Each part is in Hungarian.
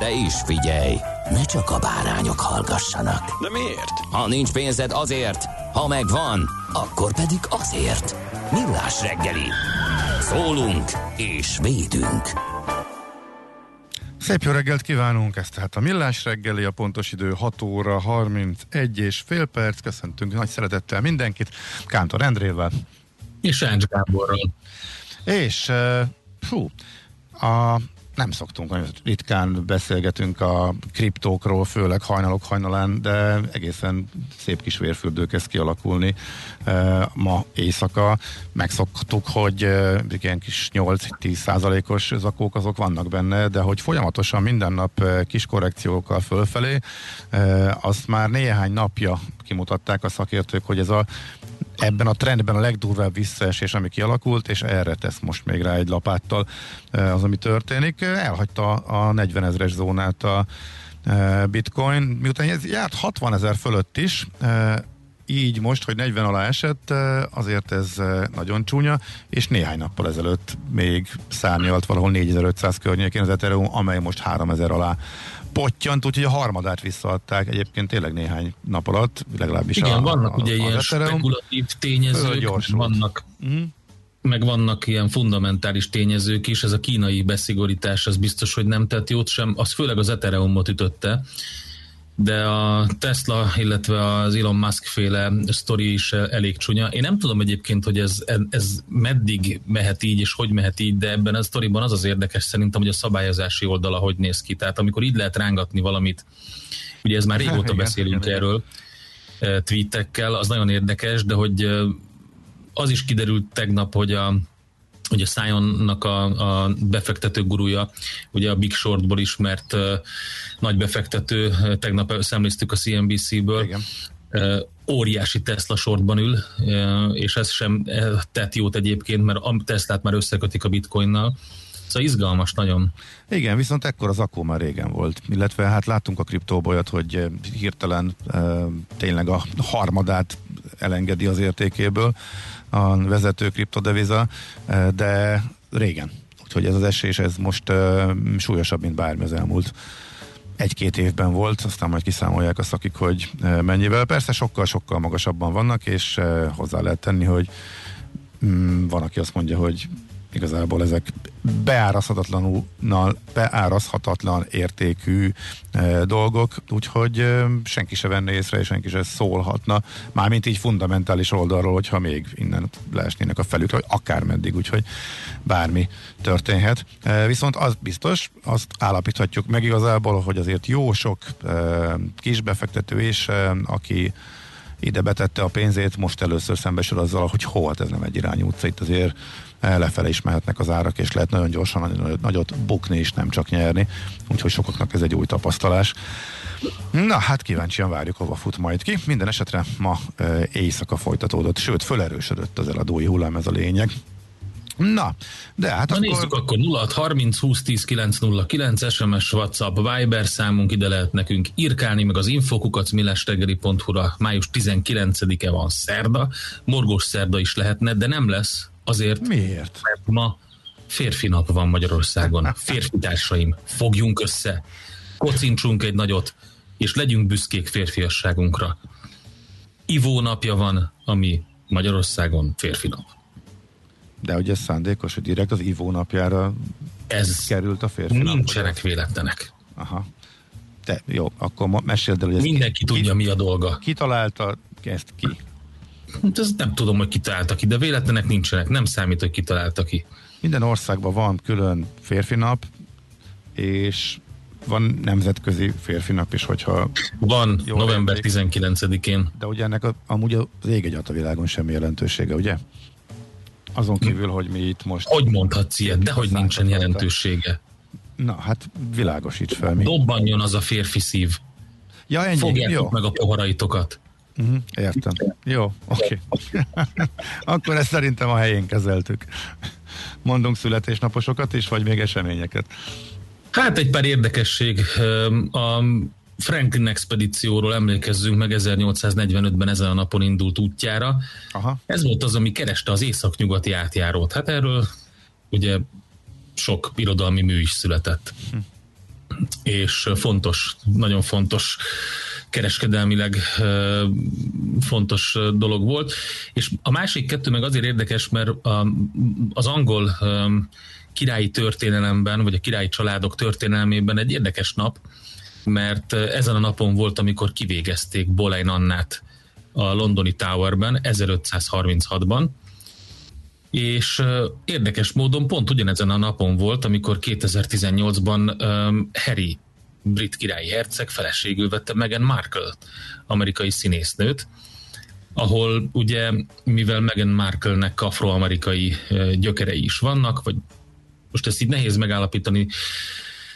De is figyelj, ne csak a bárányok hallgassanak. De miért? Ha nincs pénzed azért, ha megvan, akkor pedig azért. Millás reggeli. Szólunk és védünk. Szép jó reggelt kívánunk, ez tehát a Millás reggeli, a pontos idő 6 óra 31 és fél perc. Köszöntünk nagy szeretettel mindenkit, Kántor Endrével. És Ács Gáborral. És, uh, hú, a nem szoktunk, nagyon ritkán beszélgetünk a kriptókról, főleg hajnalok hajnalán, de egészen szép kis vérfürdő kezd kialakulni e, ma éjszaka. Megszoktuk, hogy e, ilyen kis 8-10 százalékos zakók azok vannak benne, de hogy folyamatosan minden nap e, kis korrekciókkal fölfelé, azt már néhány napja kimutatták a szakértők, hogy ez a ebben a trendben a legdurvább visszaesés, ami kialakult, és erre tesz most még rá egy lapáttal az, ami történik. Elhagyta a 40 ezeres zónát a bitcoin, miután ez járt 60 ezer fölött is, így most, hogy 40 alá esett, azért ez nagyon csúnya, és néhány nappal ezelőtt még szárnyalt valahol 4500 környékén az Ethereum, amely most 3000 alá pottyant, úgyhogy a harmadát visszaadták egyébként tényleg néhány nap alatt, legalábbis Igen, a, vannak a, ugye a ilyen Ethereum. spekulatív tényezők, vannak, uh-huh. meg vannak ilyen fundamentális tényezők is, ez a kínai beszigorítás, az biztos, hogy nem tett jót sem, az főleg az Ethereumot ütötte, de a Tesla, illetve az Elon Musk féle sztori is elég csúnya. Én nem tudom egyébként, hogy ez, ez meddig mehet így, és hogy mehet így, de ebben a sztoriban az az érdekes szerintem, hogy a szabályozási oldala hogy néz ki. Tehát amikor így lehet rángatni valamit, ugye ez már régóta igen, beszélünk igen, erről igen. tweetekkel, az nagyon érdekes, de hogy az is kiderült tegnap, hogy a ugye Sionnak a, a befektető gurúja, ugye a Big Shortból ismert uh, nagy befektető, tegnap szemléztük a CNBC-ből, Igen. Uh, óriási Tesla sortban ül, uh, és ez sem tett jót egyébként, mert a Teslát már összekötik a bitcoinnal, Szóval izgalmas nagyon. Igen, viszont ekkor az akkó már régen volt. Illetve hát láttunk a kriptóból olyat, hogy hirtelen e, tényleg a harmadát elengedi az értékéből a vezető kriptodeviza, de régen. Úgyhogy ez az esés, ez most uh, súlyosabb, mint bármi az elmúlt egy-két évben volt, aztán majd kiszámolják a szakik, hogy uh, mennyivel. Persze sokkal-sokkal magasabban vannak, és hozzá lehet tenni, hogy um, van, aki azt mondja, hogy igazából ezek beárazhatatlanul, beárazhatatlan értékű e, dolgok, úgyhogy e, senki se venné észre, és senki se szólhatna, mármint így fundamentális oldalról, hogyha még innen leesnének a felükre, vagy akár meddig, úgyhogy bármi történhet. E, viszont az biztos, azt állapíthatjuk meg igazából, hogy azért jó sok e, kisbefektető is, e, aki ide betette a pénzét, most először szembesül azzal, hogy hol, ez nem egy irányú utca, itt azért lefele is mehetnek az árak, és lehet nagyon gyorsan nagyon nagyot bukni és nem csak nyerni, úgyhogy sokaknak ez egy új tapasztalás. Na, hát kíváncsian várjuk, hova fut majd ki. Minden esetre ma e, éjszaka folytatódott, sőt, fölerősödött az eladói hullám, ez a lényeg. Na, de hát Na akkor... nézzük akkor 06 30 20 10 909 SMS, WhatsApp, Viber számunk, ide lehet nekünk írkálni, meg az infokukat millestegeli.hu-ra május 19-e van szerda, morgós szerda is lehetne, de nem lesz, Azért, Miért? mert ma férfi nap van Magyarországon. Férfi társaim, fogjunk össze, kocincsunk egy nagyot, és legyünk büszkék férfiasságunkra. Ivó napja van, ami Magyarországon férfi nap. De ugye ez szándékos, hogy direkt az Ivó napjára ez került a férfi Nincsenek nap, véletlenek. Aha. Te, jó, akkor ma meséld el, hogy Mindenki ki, tudja, mi a dolga. Ki találta ezt ki? Hát ez nem tudom, hogy kitalálta ki, de véletlenek nincsenek. Nem számít, hogy kitalálta ki. Minden országban van külön férfi nap, és van nemzetközi férfi nap is, hogyha... Van, november 19-én. De ugye ennek a, amúgy az ég a világon semmi jelentősége, ugye? Azon kívül, hogy mi itt most... Hogy mondhatsz ilyet, de hogy nincsen jelentősége. Na, hát világosíts fel. Mi. Dobbanjon az a férfi szív. Ja, ennyi. Fogjátok meg a poharaitokat. Uh-huh, értem. Jó, oké. Okay. Akkor ezt szerintem a helyén kezeltük. Mondunk születésnaposokat is, vagy még eseményeket? Hát egy pár érdekesség. A Franklin expedícióról emlékezzünk meg 1845-ben ezen a napon indult útjára. Aha. Ez volt az, ami kereste az északnyugati átjárót. Hát erről ugye sok irodalmi mű is született. Hm. És fontos, nagyon fontos kereskedelmileg fontos dolog volt. És a másik kettő meg azért érdekes, mert az angol királyi történelemben, vagy a királyi családok történelmében egy érdekes nap, mert ezen a napon volt, amikor kivégezték Boleyn Annát a londoni Towerben 1536-ban, és érdekes módon pont ugyanezen a napon volt, amikor 2018-ban Harry brit királyi herceg feleségül vette Meghan Markle, amerikai színésznőt, ahol ugye, mivel Meghan Markle-nek afroamerikai gyökerei is vannak, vagy most ezt így nehéz megállapítani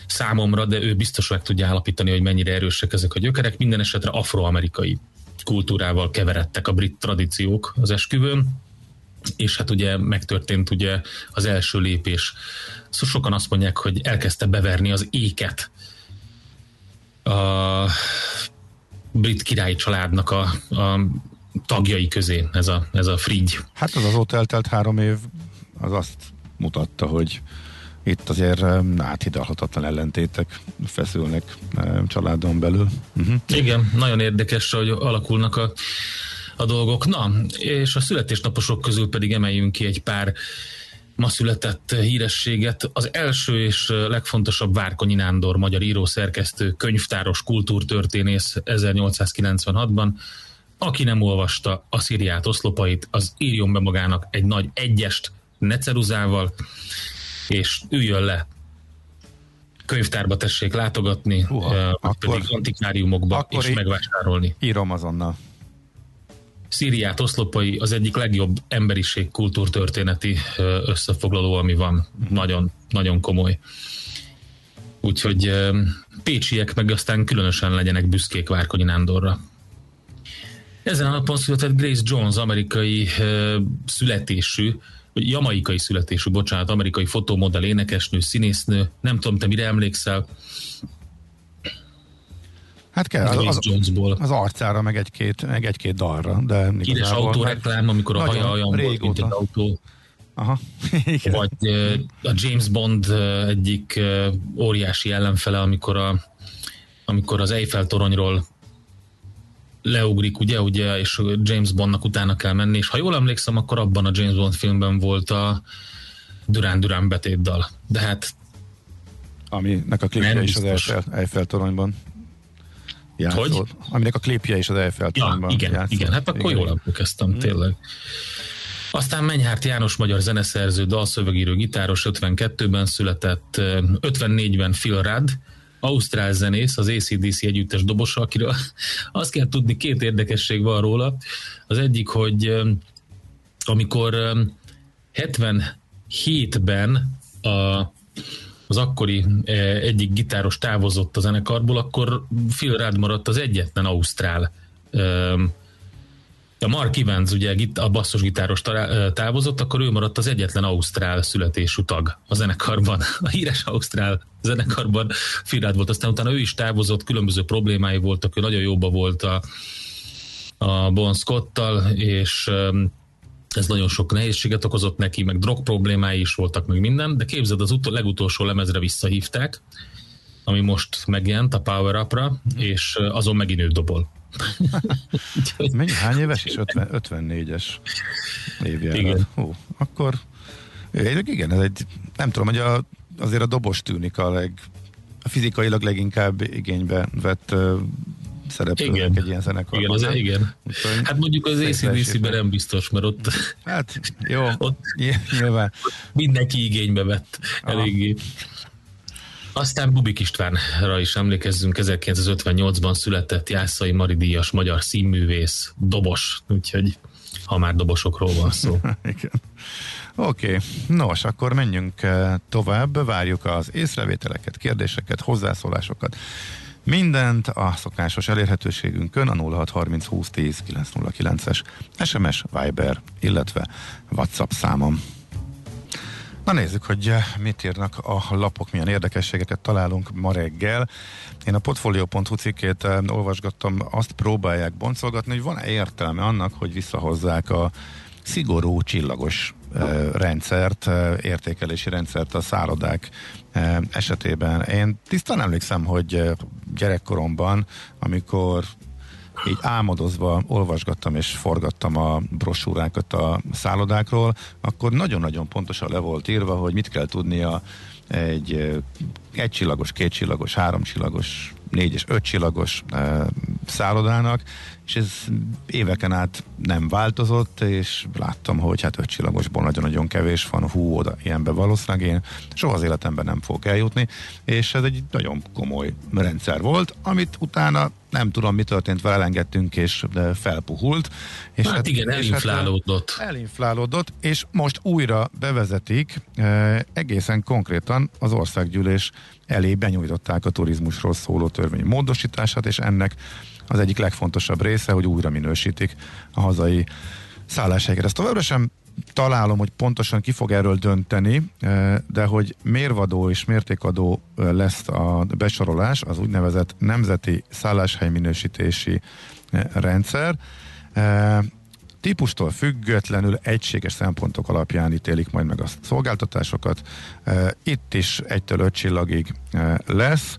számomra, de ő biztos meg tudja állapítani, hogy mennyire erősek ezek a gyökerek. Minden esetre afroamerikai kultúrával keveredtek a brit tradíciók az esküvőn, és hát ugye megtörtént ugye az első lépés. Szóval sokan azt mondják, hogy elkezdte beverni az éket a brit királyi családnak a, a tagjai közé ez a, ez a frigy. Hát az azóta eltelt három év, az azt mutatta, hogy itt azért áthidalhatatlan ellentétek feszülnek családon belül. Uh-huh. Igen, nagyon érdekes, hogy alakulnak a, a dolgok. Na, és a születésnaposok közül pedig emeljünk ki egy pár ma született hírességet. Az első és legfontosabb Várkonyi Nándor, magyar írószerkesztő, könyvtáros, kultúrtörténész 1896-ban, aki nem olvasta a Szíriát oszlopait, az írjon be magának egy nagy egyest, neceruzával, és üljön le könyvtárba tessék látogatni, Húha, uh, akkor, pedig antikváriumokba akkor és megvásárolni. Írom azonnal. Szíriát oszlopai az egyik legjobb emberiség kultúrtörténeti összefoglaló, ami van. Nagyon, nagyon komoly. Úgyhogy pécsiek meg aztán különösen legyenek büszkék Várkonyi Nándorra. Ezen a napon született Grace Jones, amerikai születésű, jamaikai születésű, bocsánat, amerikai fotómodell, énekesnő, színésznő, nem tudom, te mire emlékszel? Hát kell, az, az, az arcára, meg egy-két, meg egy-két dalra, de Híres autóreklám, amikor a haja olyan volt, mint egy autó. Aha, igen. Vagy a James Bond egyik óriási ellenfele, amikor, a, amikor az Eiffel toronyról leugrik, ugye, ugye, és James Bondnak utána kell menni, és ha jól emlékszem, akkor abban a James Bond filmben volt a Durán Durán betétdal. De hát Aminek a klipje is az Eiffel, Eiffel toronyban játszott. Hogy? Aminek a klipje is az Eiffel toronyban ja, igen, játszott. igen, hát akkor igen. jól emlékeztem, mm. tényleg. Aztán Menyhárt János magyar zeneszerző, dalszövegírő, gitáros 52-ben született, 54-ben Phil Rudd, ausztrál zenész, az ACDC együttes dobosa, akiről azt kell tudni, két érdekesség van róla. Az egyik, hogy amikor 77-ben a, az akkori egyik gitáros távozott a zenekarból, akkor Phil Rudd maradt az egyetlen ausztrál a Mark Evans, ugye a basszusgitáros távozott, akkor ő maradt az egyetlen ausztrál születésű tag a zenekarban. A híres ausztrál zenekarban Firát volt, aztán utána ő is távozott, különböző problémái voltak, ő nagyon jóba volt a, a Bon Scottal, és ez nagyon sok nehézséget okozott neki, meg drog problémái is voltak, meg minden, de képzeld, az utol, legutolsó lemezre visszahívták, ami most megjelent a Power Up-ra, és azon megint ő dobol. Mennyi, hány éves is? 50, 54-es évjárat. Igen. Hú, akkor Igen, ez egy, nem tudom, hogy a, azért a dobos tűnik a leg, a fizikailag leginkább igénybe vett szereplőnek egy ilyen zenekar. Igen, az, igen. hát mondjuk az ACDC-ben nem biztos, mert ott... Hát jó, ott nyilván. Mindenki igénybe vett eléggé. Aztán Bubik Istvánra is emlékezzünk, 1958-ban született Jászai Mari díjas magyar színművész, dobos, úgyhogy ha már dobosokról van szó. Igen. Oké, okay. nos, akkor menjünk eh, tovább, várjuk az észrevételeket, kérdéseket, hozzászólásokat. Mindent a szokásos elérhetőségünkön a 0630 2010 909-es SMS, Viber, illetve WhatsApp számom. Na nézzük, hogy eh, mit írnak a lapok, milyen érdekességeket találunk ma reggel. Én a Portfolio.hu cikkét eh, olvasgattam, azt próbálják boncolgatni, hogy van-e értelme annak, hogy visszahozzák a szigorú csillagos rendszert, értékelési rendszert a szállodák esetében. Én tisztán emlékszem, hogy gyerekkoromban, amikor így álmodozva olvasgattam és forgattam a brosúrákat a szállodákról, akkor nagyon-nagyon pontosan le volt írva, hogy mit kell tudnia egy egycsillagos, kétcsillagos, háromcsillagos, négy és ötcsillagos e, szállodának, és ez éveken át nem változott, és láttam, hogy hát ötcsillagosból nagyon-nagyon kevés van, hú, oda ilyenbe valószínűleg én soha az életemben nem fogok eljutni, és ez egy nagyon komoly rendszer volt, amit utána nem tudom, mi történt vele, elengedtünk, és felpuhult. És hát, hát igen, elinflálódott. Hát, elinflálódott, és most újra bevezetik e, egészen konkrétan az országgyűlés elé benyújtották a turizmusról szóló törvény módosítását, és ennek az egyik legfontosabb része, hogy újra minősítik a hazai szálláshelyeket. Ezt továbbra sem találom, hogy pontosan ki fog erről dönteni, eh, de hogy mérvadó és mértékadó eh, lesz a besorolás, az úgynevezett Nemzeti Szálláshely Minősítési eh, Rendszer. Típustól függetlenül egységes szempontok alapján ítélik majd meg a szolgáltatásokat. Itt is egytől öt csillagig lesz,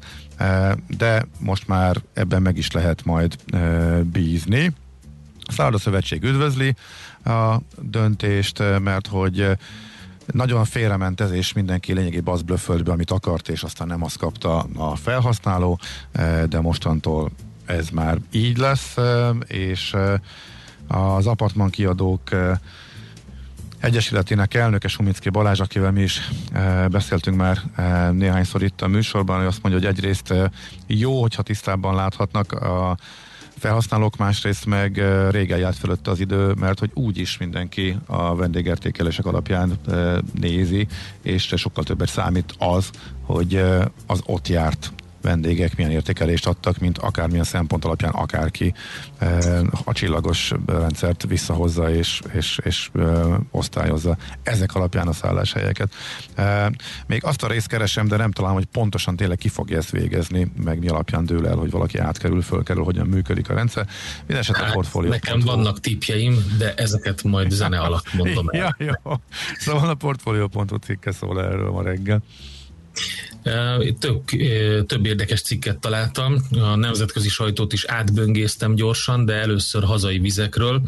de most már ebben meg is lehet majd bízni. A Szálloda Szövetség üdvözli a döntést, mert hogy nagyon félrement ez, és mindenki lényegében az blöffölt be, amit akart, és aztán nem azt kapta a felhasználó, de mostantól ez már így lesz, és az apartman kiadók Egyesületének elnöke Sumicki Balázs, akivel mi is e, beszéltünk már e, néhányszor itt a műsorban, hogy azt mondja, hogy egyrészt e, jó, hogyha tisztában láthatnak a felhasználók, másrészt meg e, régen járt fölött az idő, mert hogy úgy is mindenki a vendégértékelések alapján e, nézi, és sokkal többet számít az, hogy e, az ott járt vendégek milyen értékelést adtak, mint akármilyen szempont alapján akárki eh, a csillagos rendszert visszahozza és, és, és eh, osztályozza ezek alapján a szálláshelyeket. Eh, még azt a részt keresem, de nem találom, hogy pontosan tényleg ki fogja ezt végezni, meg mi alapján dől el, hogy valaki átkerül, fölkerül, hogyan működik a rendszer. Mindenesetre hát, portfólió. Nekem vannak tipjeim, de ezeket majd zene alatt mondom el. ja, jó. Szóval a portfolio.hu cikke szól erről ma reggel. Tök, több érdekes cikket találtam, a nemzetközi sajtót is átböngésztem gyorsan, de először hazai vizekről.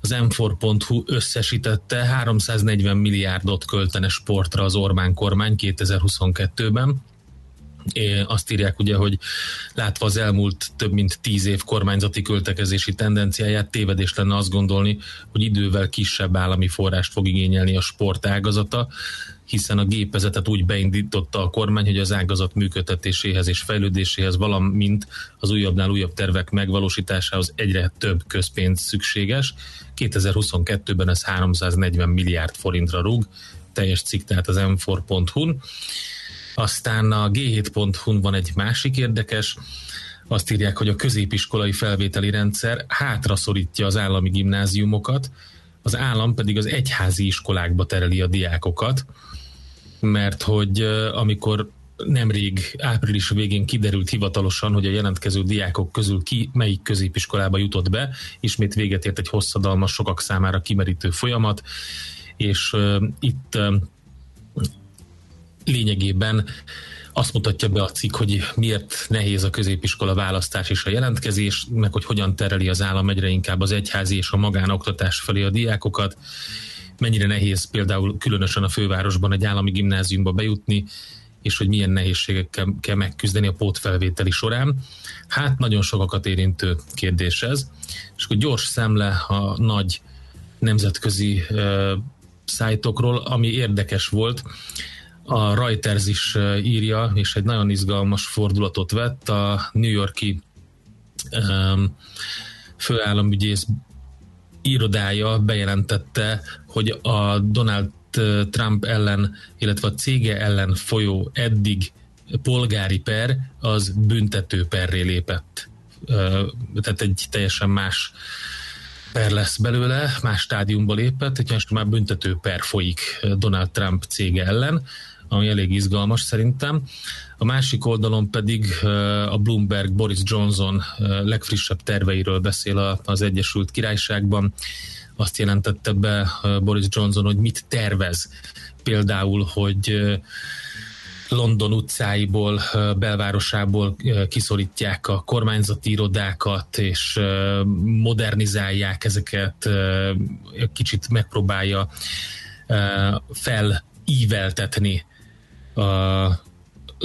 Az m4.hu összesítette 340 milliárdot költene sportra az Orbán kormány 2022-ben. Azt írják ugye, hogy látva az elmúlt több mint tíz év kormányzati költekezési tendenciáját tévedés lenne azt gondolni, hogy idővel kisebb állami forrást fog igényelni a sport ágazata hiszen a gépezetet úgy beindította a kormány, hogy az ágazat működtetéséhez és fejlődéséhez, valamint az újabbnál újabb tervek megvalósításához egyre több közpénz szükséges. 2022-ben ez 340 milliárd forintra rúg, teljes cikk, tehát az m4.hu-n. Aztán a g7.hu-n van egy másik érdekes, azt írják, hogy a középiskolai felvételi rendszer hátra szorítja az állami gimnáziumokat, az állam pedig az egyházi iskolákba tereli a diákokat mert hogy amikor nemrég április végén kiderült hivatalosan, hogy a jelentkező diákok közül ki melyik középiskolába jutott be, ismét véget ért egy hosszadalmas, sokak számára kimerítő folyamat, és itt lényegében azt mutatja be a cikk, hogy miért nehéz a középiskola választás és a jelentkezés, meg hogy hogyan tereli az állam egyre inkább az egyházi és a magánoktatás felé a diákokat, mennyire nehéz például különösen a fővárosban egy állami gimnáziumba bejutni, és hogy milyen nehézségekkel kell megküzdeni a pótfelvételi során. Hát nagyon sokakat érintő kérdés ez. És akkor gyors szemle a nagy nemzetközi uh, szájtokról, ami érdekes volt. A Reuters is írja, és egy nagyon izgalmas fordulatot vett. A New Yorki um, főállamügyész irodája bejelentette, hogy a Donald Trump ellen, illetve a cége ellen folyó eddig polgári per, az büntető perré lépett. Tehát egy teljesen más per lesz belőle, más stádiumba lépett, egy most már büntető per folyik Donald Trump cége ellen, ami elég izgalmas szerintem. A másik oldalon pedig a Bloomberg Boris Johnson legfrissebb terveiről beszél az Egyesült Királyságban. Azt jelentette be Boris Johnson, hogy mit tervez. Például, hogy London utcáiból, belvárosából kiszorítják a kormányzati irodákat, és modernizálják ezeket, kicsit megpróbálja felíveltetni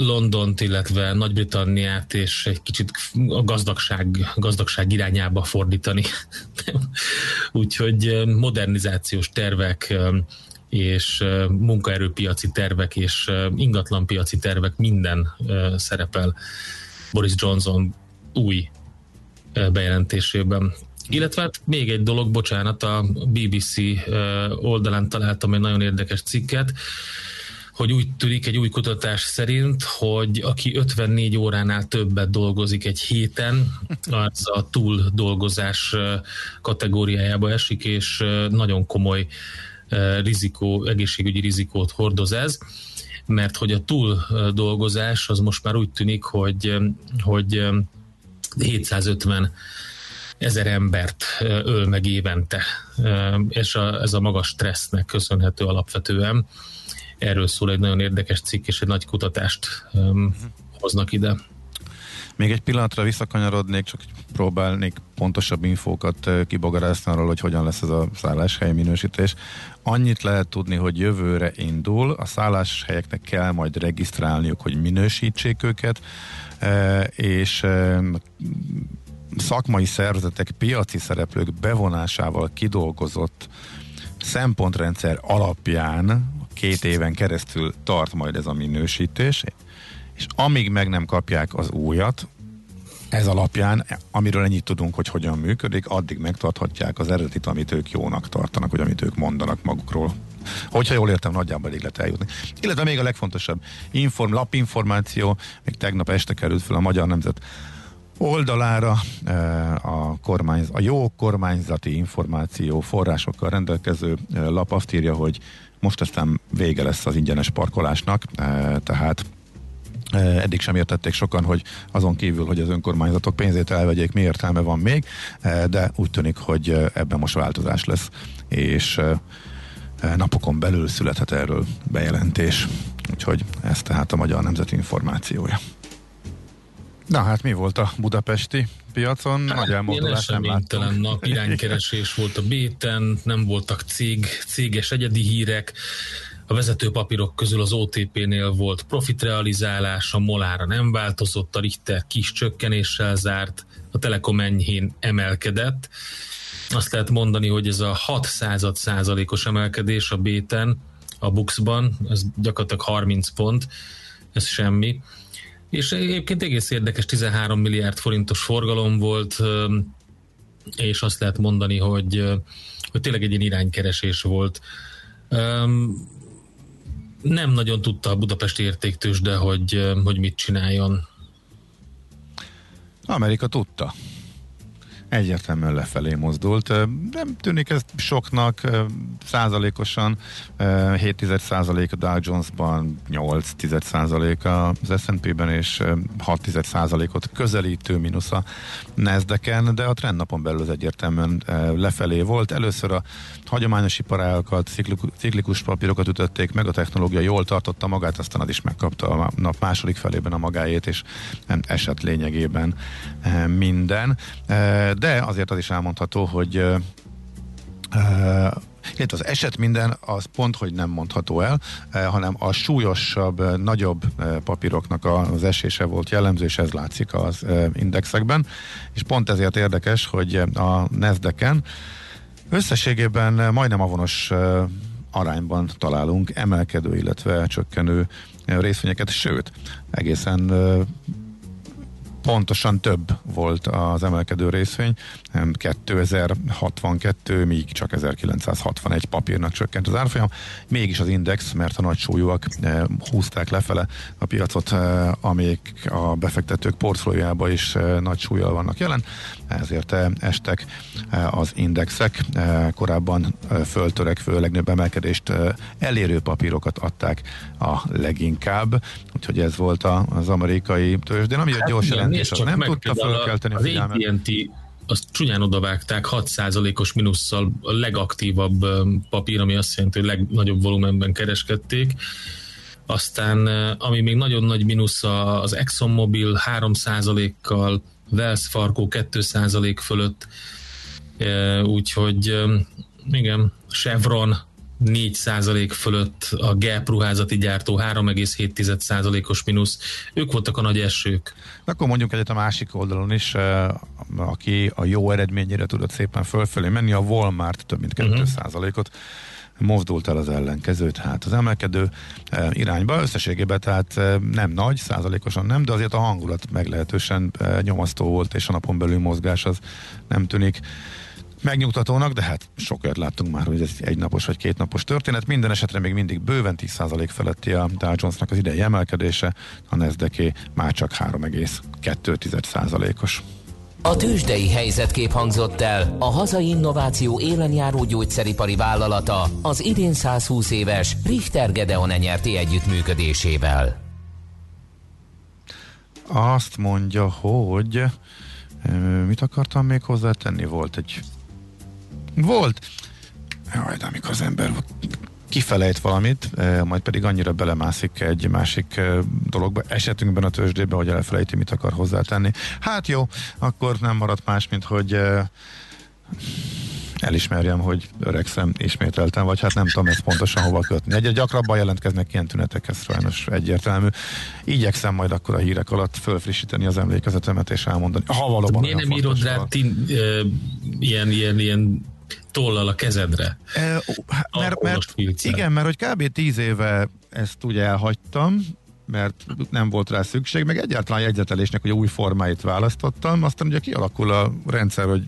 Londont, illetve Nagy-Britanniát, és egy kicsit a gazdagság, gazdagság irányába fordítani. Úgyhogy modernizációs tervek, és munkaerőpiaci tervek, és ingatlanpiaci tervek, minden szerepel Boris Johnson új bejelentésében. Illetve hát még egy dolog, bocsánat, a BBC oldalán találtam egy nagyon érdekes cikket, hogy úgy tűnik egy új kutatás szerint, hogy aki 54 óránál többet dolgozik egy héten, az a túl dolgozás kategóriájába esik, és nagyon komoly rizikó, egészségügyi rizikót hordoz ez, mert hogy a túl dolgozás az most már úgy tűnik, hogy, hogy 750 ezer embert öl meg évente, és a, ez a magas stressznek köszönhető alapvetően. Erről szól egy nagyon érdekes cikk, és egy nagy kutatást um, hoznak ide. Még egy pillanatra visszakanyarodnék, csak próbálnék pontosabb infókat kibogarászni arról, hogy hogyan lesz ez a szálláshely minősítés. Annyit lehet tudni, hogy jövőre indul, a szálláshelyeknek kell majd regisztrálniuk, hogy minősítsék őket, és szakmai szervezetek, piaci szereplők bevonásával kidolgozott szempontrendszer alapján két éven keresztül tart majd ez a minősítés, és amíg meg nem kapják az újat, ez alapján, amiről ennyit tudunk, hogy hogyan működik, addig megtarthatják az eredetit, amit ők jónak tartanak, vagy amit ők mondanak magukról. Hogyha jól értem, nagyjából elég lehet eljutni. Illetve még a legfontosabb inform, lapinformáció, még tegnap este került fel a Magyar Nemzet oldalára eh, a, kormány, a jó kormányzati információ forrásokkal rendelkező eh, lap azt írja, hogy most aztán vége lesz az ingyenes parkolásnak, eh, tehát Eddig sem értették sokan, hogy azon kívül, hogy az önkormányzatok pénzét elvegyék, mi értelme van még, de úgy tűnik, hogy ebben most változás lesz, és napokon belül születhet erről bejelentés. Úgyhogy ez tehát a Magyar Nemzeti Információja. Na hát mi volt a budapesti piacon? Hát, Nagy elmozdulás nem láttunk. nap, iránykeresés volt a béten, nem voltak cég, céges egyedi hírek, a vezető papírok közül az OTP-nél volt profitrealizálás, a Molára nem változott, a Richter kis csökkenéssel zárt, a Telekom enyhén emelkedett. Azt lehet mondani, hogy ez a 6 század százalékos emelkedés a béten, a Buxban, ez gyakorlatilag 30 pont, ez semmi. És egyébként egész érdekes, 13 milliárd forintos forgalom volt, és azt lehet mondani, hogy, hogy tényleg egy ilyen iránykeresés volt. Nem nagyon tudta a Budapesti értéktős, de hogy, hogy mit csináljon. Amerika tudta egyértelműen lefelé mozdult. Nem tűnik ez soknak, százalékosan 7 százalék a Dow Jones-ban, 8 százalék az S&P-ben, és 6 százalékot közelítő mínusz a nasdaq de a trendnapon belül az egyértelműen lefelé volt. Először a hagyományos iparágokat, ciklikus papírokat ütötték meg, a technológia jól tartotta magát, aztán az is megkapta a nap második felében a magáét, és esett lényegében minden de azért az is elmondható, hogy Illetve az eset minden az pont, hogy nem mondható el, hanem a súlyosabb, nagyobb papíroknak az esése volt jellemző, és ez látszik az indexekben. És pont ezért érdekes, hogy a Nasdaq-en összességében majdnem avonos arányban találunk emelkedő, illetve csökkenő részvényeket, sőt, egészen pontosan több volt az emelkedő részvény, 2062, míg csak 1961 papírnak csökkent az árfolyam, mégis az index, mert a nagy súlyúak eh, húzták lefele a piacot, eh, amik a befektetők portfóliójába is eh, nagy súlyjal vannak jelen, ezért estek az indexek, korábban föltörekvő legnagyobb emelkedést elérő papírokat adták a leginkább, úgyhogy ez volt az amerikai tőzsdén, ami hát, gyors jelentés, az nem tudta fölkelteni a figyelmet. azt csúnyán odavágták 6%-os minusszal a legaktívabb papír, ami azt jelenti, hogy legnagyobb volumenben kereskedték. Aztán, ami még nagyon nagy mínusz, az ExxonMobil 3%-kal, Wells Fargo 2% fölött, úgyhogy igen, Chevron 4% fölött, a Gap ruházati gyártó 3,7%-os mínusz. Ők voltak a nagy esők. Akkor mondjuk egyet a másik oldalon is, aki a jó eredményére tudott szépen fölfelé menni, a Walmart több mint 2%-ot. Uh-huh mozdult el az ellenkező, tehát az emelkedő irányba összességében, tehát nem nagy, százalékosan nem, de azért a hangulat meglehetősen nyomasztó volt, és a napon belül mozgás az nem tűnik megnyugtatónak, de hát sok olyat láttunk már, hogy ez egy napos vagy két napos történet. Minden esetre még mindig bőven 10% feletti a Dow Jonesnak az idei emelkedése, a nasdaq már csak 3,2%-os. A tőzsdei helyzetkép hangzott el a hazai innováció élenjáró gyógyszeripari vállalata az idén 120 éves Richter Gedeon nyerti együttműködésével. Azt mondja, hogy mit akartam még hozzátenni? Volt egy volt. Jaj, de amikor az ember kifelejt valamit, majd pedig annyira belemászik egy másik dologba, esetünkben a tőzsdébe, hogy elfelejti, mit akar hozzátenni. Hát jó, akkor nem maradt más, mint hogy elismerjem, hogy öregszem ismételtem, vagy hát nem tudom ezt pontosan hova kötni. Egyre gyakrabban jelentkeznek ilyen tünetek, ez sajnos egyértelmű. Igyekszem majd akkor a hírek alatt fölfrissíteni az emlékezetemet és elmondani. Ha valóban Miért nem írod rá tin, ilyen, ilyen, ilyen tollal a kezedre. E, mert, mert, igen, mert hogy kb. tíz éve ezt ugye elhagytam, mert nem volt rá szükség, meg egyáltalán jegyzetelésnek hogy új formáit választottam, aztán ugye kialakul a rendszer, hogy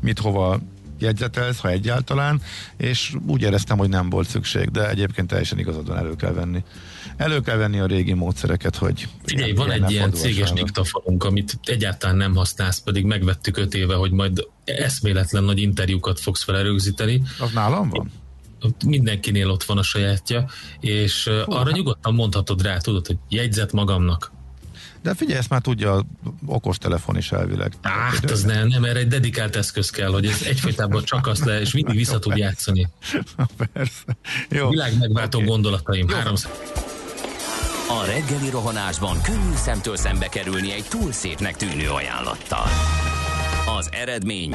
mit hova jegyzetelsz, ha egyáltalán, és úgy éreztem, hogy nem volt szükség, de egyébként teljesen igazadon elő kell venni. Elő kell venni a régi módszereket, hogy... Figyelj, van egy ilyen céges diktafonunk, amit egyáltalán nem használsz, pedig megvettük öt éve, hogy majd eszméletlen nagy interjúkat fogsz felerőzíteni. Az nálam van? Mindenkinél ott van a sajátja, és Hú, arra hát... nyugodtan mondhatod rá, tudod, hogy jegyzet magamnak. De figyelj, ezt már tudja a okostelefon is elvileg. Hát az nem, nem, erre egy dedikált eszköz kell, hogy ez egyfajtában csak azt le, és mindig vissza tud játszani. Persze. Jó. Világ megváltó okay. gondolataim. Jó. A reggeli rohanásban könnyű szemtől szembe kerülni egy túl szépnek tűnő ajánlattal. Az eredmény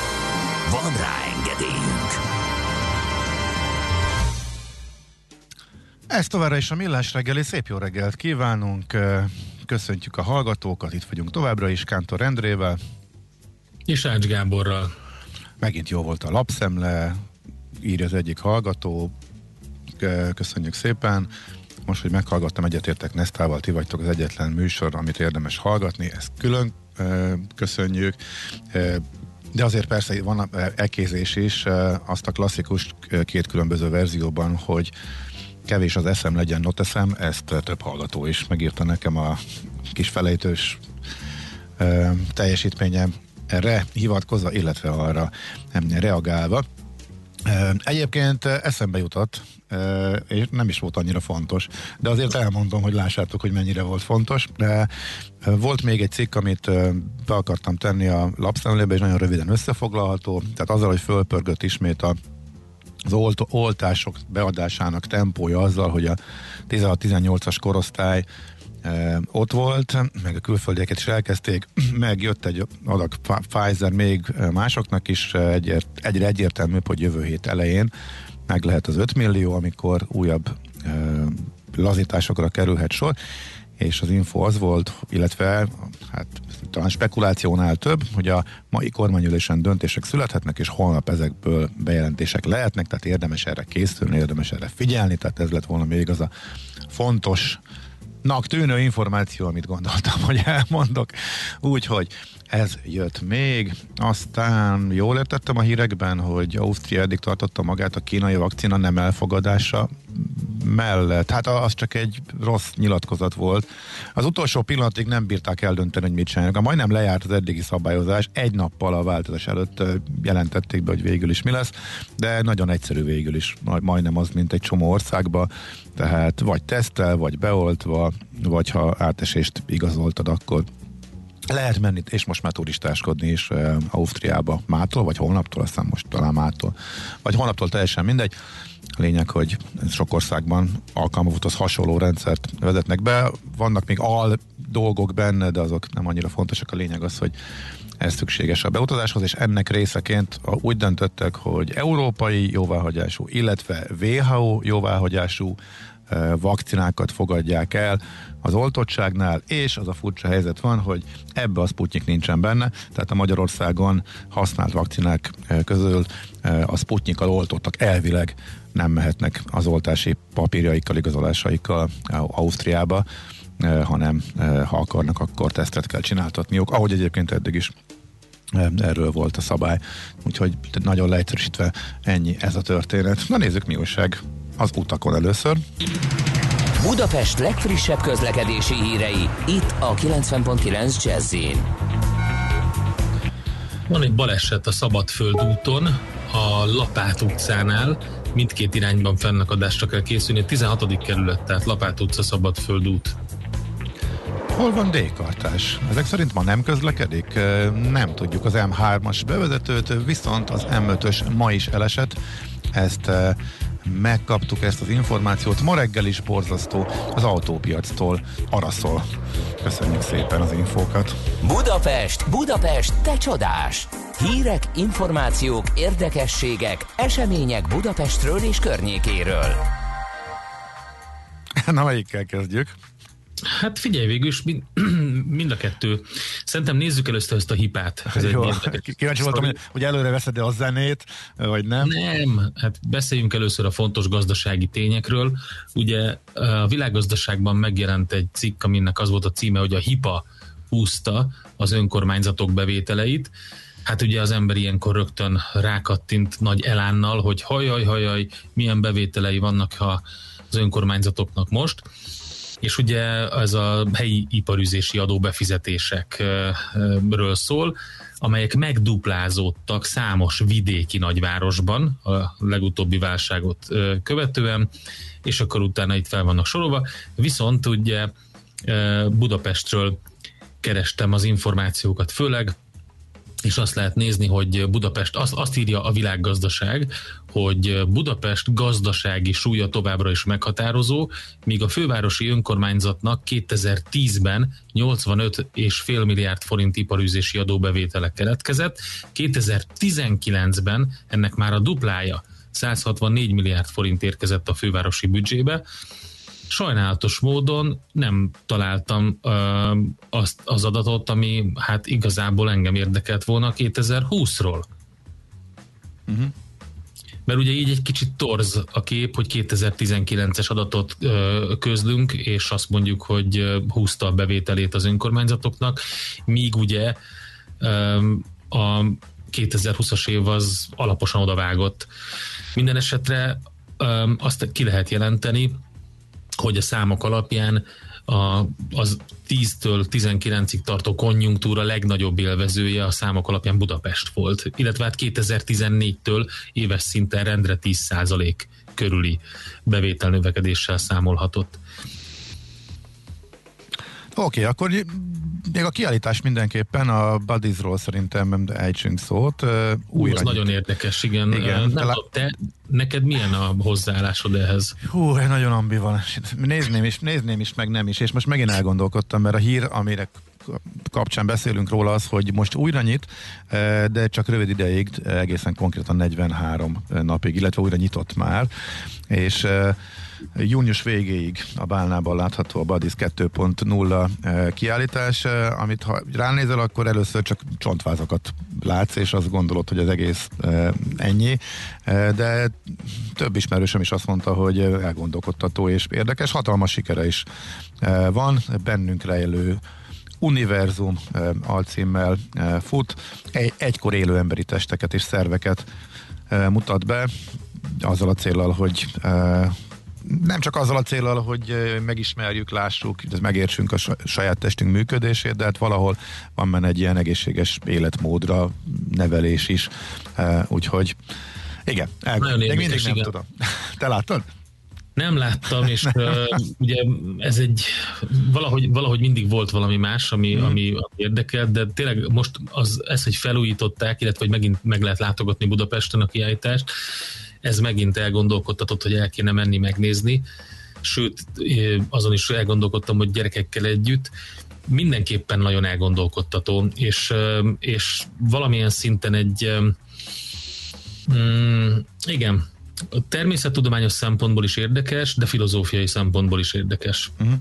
Van rá engedélyünk! Ez továbbra is a Millás reggeli, szép jó reggelt kívánunk, köszöntjük a hallgatókat, itt vagyunk továbbra is Kántor Endrével. És Ács Gáborral. Megint jó volt a lapszemle, írja az egyik hallgató, köszönjük szépen. Most, hogy meghallgattam, egyetértek Nesztával, ti vagytok az egyetlen műsor, amit érdemes hallgatni, ezt külön köszönjük. De azért persze van elkézés is, azt a klasszikus két különböző verzióban, hogy kevés az eszem, legyen noteszem, ezt több hallgató is megírta nekem a kis felejtős teljesítménye erre hivatkozva, illetve arra reagálva. Egyébként eszembe jutott, és nem is volt annyira fontos, de azért elmondom, hogy lássátok, hogy mennyire volt fontos. De volt még egy cikk, amit be akartam tenni a lapszemlébe, és nagyon röviden összefoglalható. Tehát azzal, hogy fölpörgött ismét a az olt, oltások beadásának tempója azzal, hogy a 16-18-as korosztály ott volt, meg a külföldieket is elkezdték, meg jött egy adag Pfizer még másoknak is, egyért, egyre egyértelműbb, hogy jövő hét elején meg lehet az 5 millió, amikor újabb e, lazításokra kerülhet sor, és az info az volt, illetve hát talán spekulációnál több, hogy a mai kormányülésen döntések születhetnek, és holnap ezekből bejelentések lehetnek, tehát érdemes erre készülni, érdemes erre figyelni, tehát ez lett volna még az a fontos nak tűnő információ, amit gondoltam, hogy elmondok. Úgyhogy ez jött még. Aztán jól értettem a hírekben, hogy Ausztria eddig tartotta magát a kínai vakcina nem elfogadása mellett. Hát az csak egy rossz nyilatkozat volt. Az utolsó pillanatig nem bírták eldönteni, hogy mit csinálnak. A majdnem lejárt az eddigi szabályozás. Egy nappal a változás előtt jelentették be, hogy végül is mi lesz, de nagyon egyszerű végül is. Majdnem az, mint egy csomó országban. Tehát vagy tesztel, vagy beoltva, vagy ha átesést igazoltad, akkor lehet menni, és most már turistáskodni is uh, Ausztriába mától, vagy holnaptól, aztán most talán mától, vagy holnaptól teljesen mindegy. A lényeg, hogy sok országban alkalmazottas hasonló rendszert vezetnek be. Vannak még al dolgok benne, de azok nem annyira fontosak. A lényeg az, hogy ez szükséges a beutazáshoz, és ennek részeként úgy döntöttek, hogy európai jóváhagyású, illetve WHO jóváhagyású vakcinákat fogadják el az oltottságnál, és az a furcsa helyzet van, hogy ebbe a Sputnik nincsen benne, tehát a Magyarországon használt vakcinák közül a Sputnikkal oltottak elvileg nem mehetnek az oltási papírjaikkal, igazolásaikkal Ausztriába, hanem ha akarnak, akkor tesztet kell csináltatniuk, ahogy egyébként eddig is erről volt a szabály. Úgyhogy nagyon leegyszerűsítve ennyi ez a történet. Na nézzük mi újság az utakon először. Budapest legfrissebb közlekedési hírei, itt a 90.9 jazz Van egy baleset a Szabadföld úton, a Lapát utcánál, mindkét irányban fennakadásra kell készülni, a 16. kerület, tehát Lapát utca, Szabadföld út. Hol van D-kartás? Ezek szerint ma nem közlekedik? Nem tudjuk az M3-as bevezetőt, viszont az M5-ös ma is elesett. Ezt megkaptuk ezt az információt. Ma reggel is borzasztó az autópiactól araszol. Köszönjük szépen az infókat. Budapest, Budapest, te csodás! Hírek, információk, érdekességek, események Budapestről és környékéről. Na, melyikkel kezdjük? Hát figyelj, végül is mind, mind a kettő. Szerintem nézzük először ezt a hipát. Ez Jó, kíváncsi voltam, hogy, hogy előre veszed a zenét, vagy nem? Nem, hát beszéljünk először a fontos gazdasági tényekről. Ugye a világgazdaságban megjelent egy cikk, aminek az volt a címe, hogy a hipa húzta az önkormányzatok bevételeit. Hát ugye az ember ilyenkor rögtön rákattint nagy elánnal, hogy hajaj, hajaj, milyen bevételei vannak ha az önkormányzatoknak most és ugye ez a helyi iparüzési adóbefizetésekről szól, amelyek megduplázódtak számos vidéki nagyvárosban a legutóbbi válságot követően, és akkor utána itt fel vannak sorolva. Viszont ugye Budapestről kerestem az információkat, főleg és azt lehet nézni, hogy Budapest, azt, azt írja a világgazdaság, hogy Budapest gazdasági súlya továbbra is meghatározó, míg a fővárosi önkormányzatnak 2010-ben 85,5 milliárd forint iparűzési adóbevételek keletkezett, 2019-ben ennek már a duplája, 164 milliárd forint érkezett a fővárosi büdzsébe, sajnálatos módon nem találtam ö, azt az adatot, ami hát igazából engem érdekelt volna 2020-ról. Uh-huh. Mert ugye így egy kicsit torz a kép, hogy 2019-es adatot ö, közlünk, és azt mondjuk, hogy húzta a bevételét az önkormányzatoknak, míg ugye ö, a 2020-as év az alaposan odavágott. Minden esetre azt ki lehet jelenteni, hogy a számok alapján a, az 10-től 19-ig tartó konjunktúra legnagyobb élvezője a számok alapján Budapest volt, illetve hát 2014-től éves szinten rendre 10% körüli bevételnövekedéssel számolhatott. Oké, okay, akkor még a kiállítás mindenképpen a Buddiesról szerintem ejtsünk szót. Újra Ez nagyon érdekes, igen. igen nem lá... te, neked milyen a hozzáállásod ehhez? Hú, nagyon ambi van. Nézném is, nézném is, meg nem is, és most megint elgondolkodtam, mert a hír, amire kapcsán beszélünk róla az, hogy most újra nyit, de csak rövid ideig, egészen konkrétan 43 napig, illetve újra nyitott már, és Június végéig a Bálnában látható a Badis 2.0 eh, kiállítás, eh, amit ha ránézel, akkor először csak csontvázakat látsz, és azt gondolod, hogy az egész eh, ennyi, de több ismerősöm is azt mondta, hogy elgondolkodtató és érdekes, hatalmas sikere is van, bennünk rejlő Univerzum alcímmel fut, egy, egykor élő emberi testeket és szerveket mutat be, azzal a célral, hogy nem csak azzal a célral, hogy megismerjük, lássuk, megértsünk a saját testünk működését, de hát valahol van benne egy ilyen egészséges életmódra nevelés is, úgyhogy igen, el, még mindig nem igen. tudom. Te láttad? Nem láttam, és uh, ugye ez egy, valahogy, valahogy mindig volt valami más, ami, hmm. ami, ami érdekelt, de tényleg most az, ezt, hogy felújították, illetve hogy megint meg lehet látogatni Budapesten a kiállítást, ez megint elgondolkodtatott, hogy el kéne menni megnézni, sőt, azon is elgondolkodtam, hogy gyerekekkel együtt, mindenképpen nagyon elgondolkodtató, és, és valamilyen szinten egy mm, igen, természettudományos szempontból is érdekes, de filozófiai szempontból is érdekes. Uh-huh.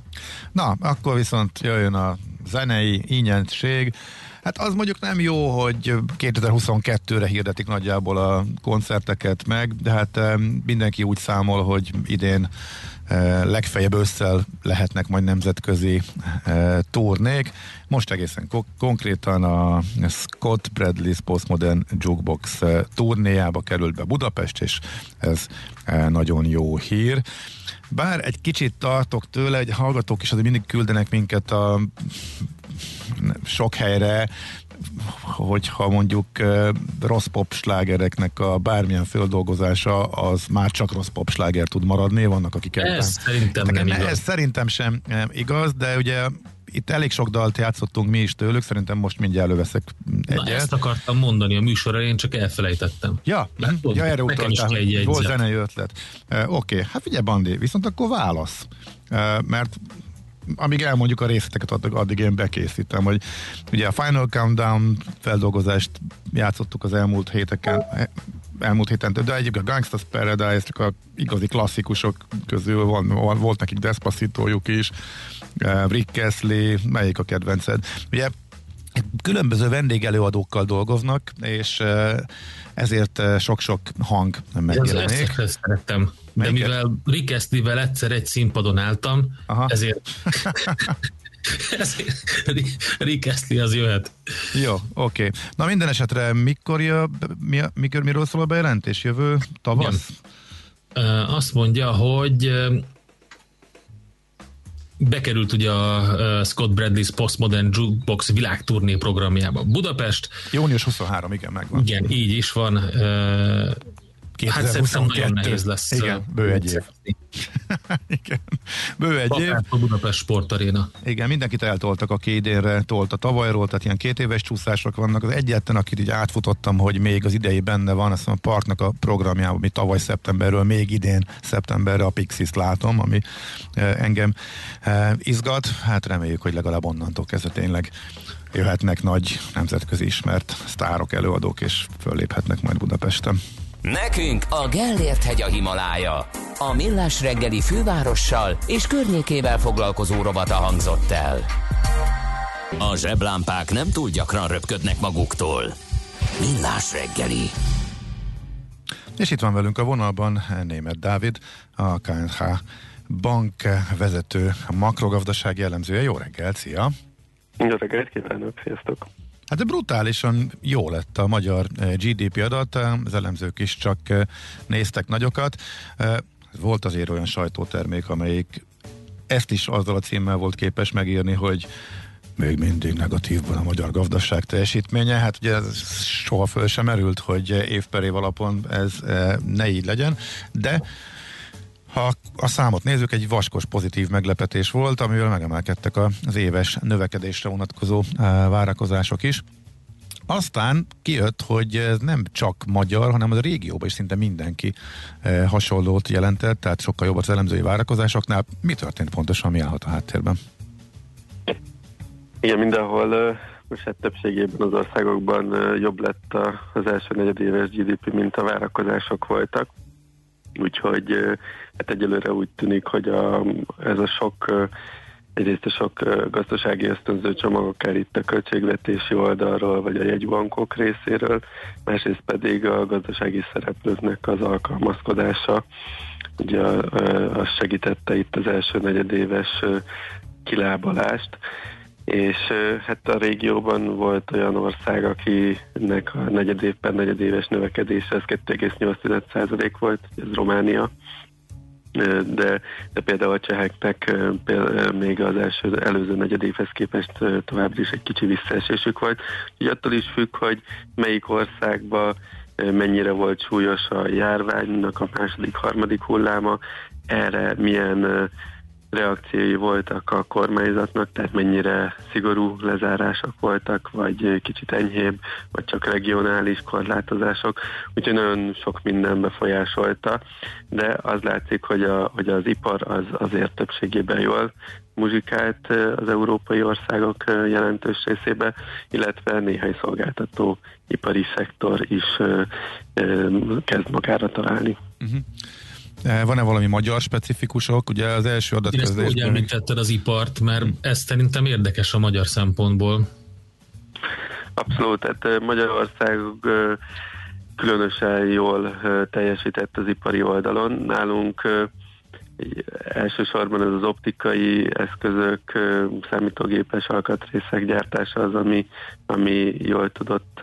Na, akkor viszont jöjjön a zenei ínyenség. Hát az mondjuk nem jó, hogy 2022-re hirdetik nagyjából a koncerteket meg, de hát mindenki úgy számol, hogy idén legfeljebb ősszel lehetnek majd nemzetközi turnék. Most egészen ko- konkrétan a Scott Bradley's Postmodern Jukebox turnéjába került be Budapest, és ez nagyon jó hír. Bár egy kicsit tartok tőle, egy hallgatók is azért mindig küldenek minket a sok helyre, hogyha mondjuk rossz pop slágereknek a bármilyen földolgozása, az már csak rossz pop sláger tud maradni, vannak akik Ez szerintem nem igaz. Ez szerintem sem igaz, de ugye itt elég sok dalt játszottunk mi is tőlük, szerintem most mindjárt előveszek egyet. Na, ezt akartam mondani a műsorra, én csak elfelejtettem. Ja, Látod? ja erre utaltál, hogy volt zenei ötlet. Uh, Oké, okay. hát figyelj Bandi, viszont akkor válasz. Uh, mert amíg elmondjuk a részleteket, addig, addig én bekészítem, hogy ugye a Final Countdown feldolgozást játszottuk az elmúlt héteken, elmúlt héten, de egyébként a Gangsta's Paradise, a igazi klasszikusok közül van, volt nekik Despacitójuk is, eh, Rick Astley, melyik a kedvenced? Ugye különböző vendégelőadókkal dolgoznak, és eh, ezért eh, sok-sok hang megjelenik. Ezt szerettem. De mivel Rick Astley-vel egyszer egy színpadon álltam, Aha. ezért Rick Astley az jöhet. Jó, oké. Okay. Na minden esetre mikor, jö, mi, mikor miről szól a bejelentés? Jövő tavasz? Igen. Azt mondja, hogy bekerült ugye a Scott Bradley's Postmodern Jukebox világturné programjába. Budapest. Június 23, igen, megvan. Igen, így is van. 2022. Hát nehéz lesz. Igen, bő egy év. Igen, bő egy év. A Budapest Sportaréna. Igen, mindenkit eltoltak, aki idénre tolt a tavalyról, tehát ilyen két éves csúszások vannak. Az egyetlen, akit így átfutottam, hogy még az idei benne van, azt a parknak a programjában, ami tavaly szeptemberről, még idén szeptemberre a Pixis látom, ami engem izgat. Hát reméljük, hogy legalább onnantól kezdve tényleg jöhetnek nagy nemzetközi ismert sztárok, előadók, és fölléphetnek majd Budapesten. Nekünk a Gellért hegy a Himalája. A Millás reggeli fővárossal és környékével foglalkozó robata hangzott el. A zseblámpák nem túl gyakran röpködnek maguktól. Millás reggeli. És itt van velünk a vonalban Német Dávid, a KNH bank vezető, a makrogazdasági jellemzője. Jó reggelt, szia! Jó reggelt kívánok, sziasztok! Hát de brutálisan jó lett a magyar eh, GDP adat, eh, az elemzők is csak eh, néztek nagyokat. Volt azért olyan sajtótermék, amelyik ezt is azzal a címmel volt képes megírni, hogy még mindig negatívban a magyar gazdaság teljesítménye. Hát ugye ez soha föl sem merült, hogy év per év alapon ez ne így legyen, de ha a számot nézzük, egy vaskos pozitív meglepetés volt, amivel megemelkedtek az éves növekedésre vonatkozó várakozások is. Aztán kijött, hogy ez nem csak magyar, hanem az a régióban is szinte mindenki hasonlót jelentett, tehát sokkal jobb az elemzői várakozásoknál. Mi történt pontosan, mi állhat a háttérben? Igen, mindenhol most hát többségében az országokban jobb lett az első negyedéves GDP, mint a várakozások voltak. Úgyhogy hát egyelőre úgy tűnik, hogy a, ez a sok egyrészt a sok gazdasági ösztönző csomag, akár itt a költségvetési oldalról, vagy a jegybankok részéről, másrészt pedig a gazdasági szereplőknek az alkalmazkodása, ugye az segítette itt az első negyedéves kilábalást, és hát a régióban volt olyan ország, akinek a negyedév per negyedéves növekedése az 2,8% volt, ez Románia, de, de például a cseheknek még az első előző negyedévhez képest továbbra is egy kicsi visszaesésük volt. Így attól is függ, hogy melyik országban mennyire volt súlyos a járványnak a második, harmadik hulláma, erre milyen reakciói voltak a kormányzatnak, tehát mennyire szigorú lezárások voltak, vagy kicsit enyhébb, vagy csak regionális korlátozások, úgyhogy nagyon sok minden befolyásolta, de az látszik, hogy, a, hogy az ipar az azért többségében jól muzsikált az európai országok jelentős részébe, illetve néhány szolgáltató ipari szektor is kezd magára találni. Uh-huh. Eh, van-e valami magyar specifikusok? Ugye az első adatkezdésben... Ezt úgy említetted az ipart, mert hmm. ez szerintem érdekes a magyar szempontból. Abszolút, tehát eh, Magyarország eh, különösen jól teljesített az ipari oldalon. Nálunk elsősorban ez az optikai eszközök, számítógépes alkatrészek gyártása az, ami, ami jól tudott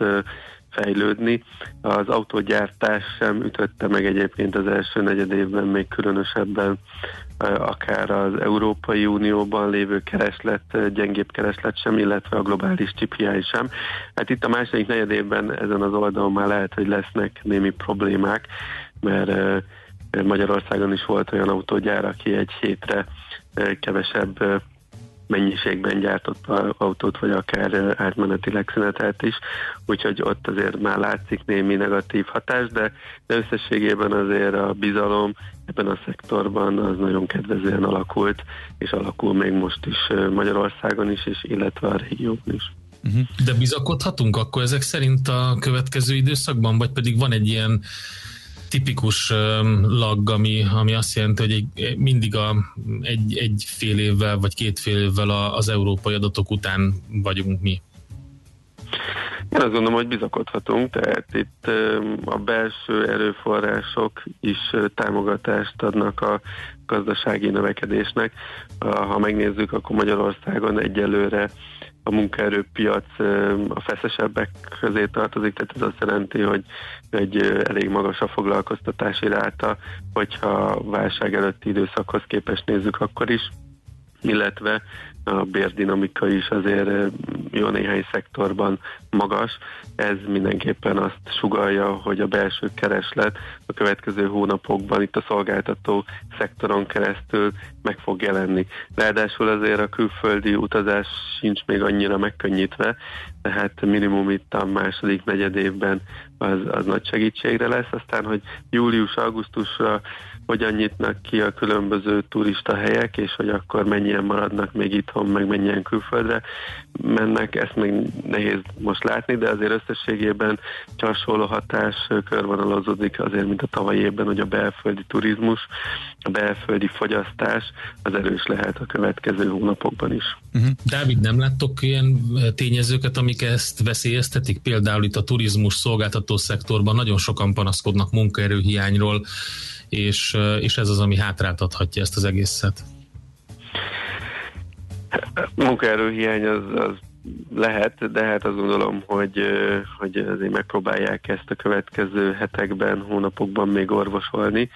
fejlődni. Az autógyártás sem ütötte meg egyébként az első negyed évben még különösebben akár az Európai Unióban lévő kereslet, gyengébb kereslet sem, illetve a globális csiphiány sem. Hát itt a második negyed évben ezen az oldalon már lehet, hogy lesznek némi problémák, mert Magyarországon is volt olyan autógyár, aki egy hétre kevesebb mennyiségben gyártott autót, vagy akár átmenetileg szünetelt is, úgyhogy ott azért már látszik némi negatív hatás, de, de összességében azért a bizalom ebben a szektorban az nagyon kedvezően alakult, és alakul még most is Magyarországon is, és illetve a régióban is. Uh-huh. De bizakodhatunk akkor ezek szerint a következő időszakban, vagy pedig van egy ilyen tipikus lag, ami, ami azt jelenti, hogy mindig a, egy, egy fél évvel vagy két fél évvel az európai adatok után vagyunk mi. Én azt gondolom, hogy bizakodhatunk, tehát itt a belső erőforrások is támogatást adnak a gazdasági növekedésnek. Ha megnézzük, akkor Magyarországon egyelőre a munkaerőpiac a feszesebbek közé tartozik, tehát ez azt jelenti, hogy egy elég magas a foglalkoztatási ráta, hogyha válság előtti időszakhoz képest nézzük akkor is, illetve a bérdinamika is azért jó néhány szektorban magas. Ez mindenképpen azt sugalja, hogy a belső kereslet a következő hónapokban itt a szolgáltató szektoron keresztül meg fog jelenni. Ráadásul azért a külföldi utazás sincs még annyira megkönnyítve, tehát minimum itt a második negyed évben az, az nagy segítségre lesz. Aztán, hogy július-augusztusra hogyan nyitnak ki a különböző turista helyek, és hogy akkor mennyien maradnak még itthon, meg mennyien külföldre mennek, ezt még nehéz most látni, de azért összességében hasonló hatás körvonalazódik azért, mint a tavalyi évben, hogy a belföldi turizmus, a belföldi fogyasztás az erős lehet a következő hónapokban is. Uh-huh. Dávid, nem láttok ilyen tényezőket, amik ezt veszélyeztetik? Például itt a turizmus szolgáltató szektorban nagyon sokan panaszkodnak munkaerőhiányról, és, és ez az, ami hátráltathatja ezt az egészet. Munkaerőhiány az, az lehet, de hát azt gondolom, hogy, hogy azért megpróbálják ezt a következő hetekben, hónapokban még orvosolni.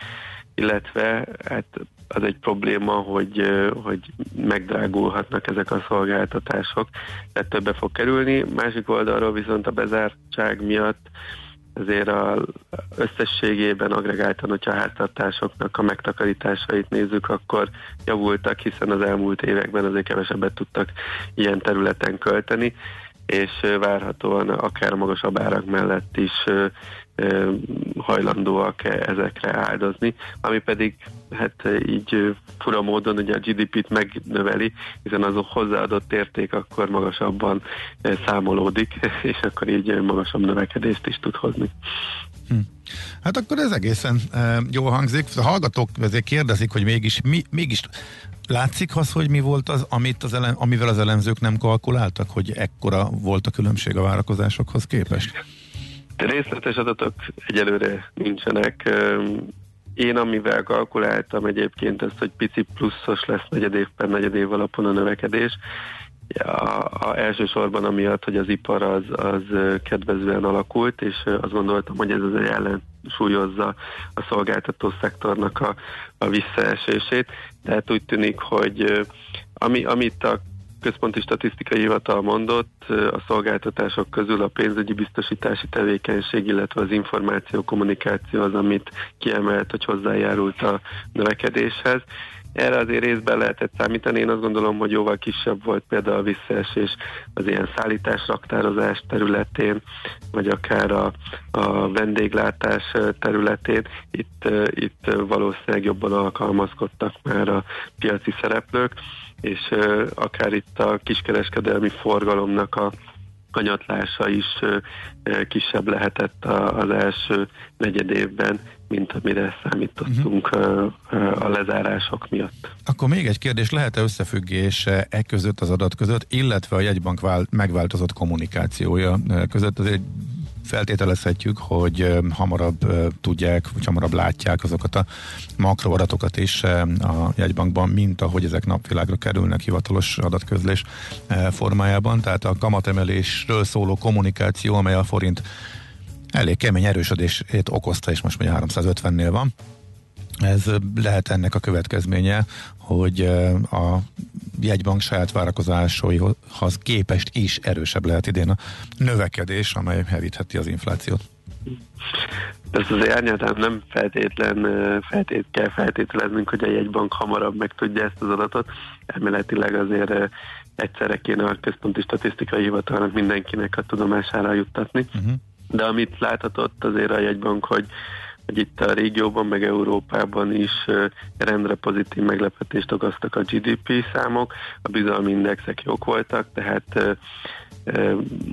illetve hát az egy probléma, hogy, hogy megdrágulhatnak ezek a szolgáltatások, tehát többe fog kerülni. Másik oldalról viszont a bezártság miatt azért a összességében agregáltan, hogyha a háztartásoknak a megtakarításait nézzük, akkor javultak, hiszen az elmúlt években azért kevesebbet tudtak ilyen területen költeni, és várhatóan akár magasabb árak mellett is hajlandóak ezekre áldozni, ami pedig hát így fura módon ugye a GDP-t megnöveli, hiszen az hozzáadott érték akkor magasabban számolódik, és akkor így magasabb növekedést is tud hozni. Hm. Hát akkor ez egészen e, jól hangzik. A hallgatók ezért kérdezik, hogy mégis, mi, mégis látszik az, hogy mi volt az, amit az elen, amivel az elemzők nem kalkuláltak, hogy ekkora volt a különbség a várakozásokhoz képest? Részletes adatok egyelőre nincsenek. Én amivel kalkuláltam egyébként ezt, hogy pici pluszos lesz negyed év per negyed év alapon a növekedés, a, a elsősorban amiatt, hogy az ipar az, az kedvezően alakult, és azt gondoltam, hogy ez az ellen súlyozza a szolgáltató szektornak a, a visszaesését. Tehát úgy tűnik, hogy ami, amit a Központi Statisztikai Hivatal mondott, a szolgáltatások közül a pénzügyi biztosítási tevékenység, illetve az információ kommunikáció az, amit kiemelt, hogy hozzájárult a növekedéshez. Erre azért részben lehetett számítani. Én azt gondolom, hogy jóval kisebb volt például a visszaesés az ilyen szállítás, raktározás területén, vagy akár a, a vendéglátás területén. Itt, itt valószínűleg jobban alkalmazkodtak már a piaci szereplők és akár itt a kiskereskedelmi forgalomnak a kanyatlása is kisebb lehetett az első negyed évben, mint amire számítottunk uh-huh. a lezárások miatt. Akkor még egy kérdés, lehet-e összefüggés e között az adat között, illetve a jegybank megváltozott kommunikációja között? Azért feltételezhetjük, hogy hamarabb tudják, vagy hamarabb látják azokat a makroadatokat is a jegybankban, mint ahogy ezek napvilágra kerülnek hivatalos adatközlés formájában. Tehát a kamatemelésről szóló kommunikáció, amely a forint elég kemény erősödését okozta, és most mondja 350-nél van. Ez lehet ennek a következménye, hogy a jegybank saját várakozásaihoz képest is erősebb lehet idén a növekedés, amely hevítheti az inflációt. Ez az árnyalán nem feltétlen feltét, kell feltételeznünk, hogy a jegybank hamarabb meg tudja ezt az adatot. Elméletileg azért egyszerre kéne a központi statisztikai hivatalnak mindenkinek a tudomására juttatni. Uh-huh. De amit láthatott azért a jegybank, hogy hogy itt a régióban, meg Európában is rendre pozitív meglepetést okoztak a GDP számok, a bizalmi indexek jók voltak, tehát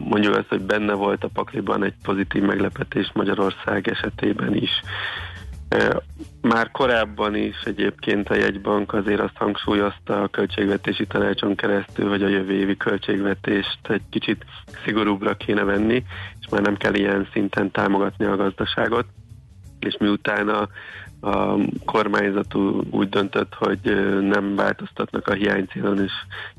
mondjuk azt, hogy benne volt a pakliban egy pozitív meglepetés Magyarország esetében is. Már korábban is egyébként a jegybank azért azt hangsúlyozta a költségvetési tanácson keresztül, hogy a jövő évi költségvetést egy kicsit szigorúbbra kéne venni, és már nem kell ilyen szinten támogatni a gazdaságot és miután a, a kormányzat úgy döntött, hogy nem változtatnak a hiánycélon, és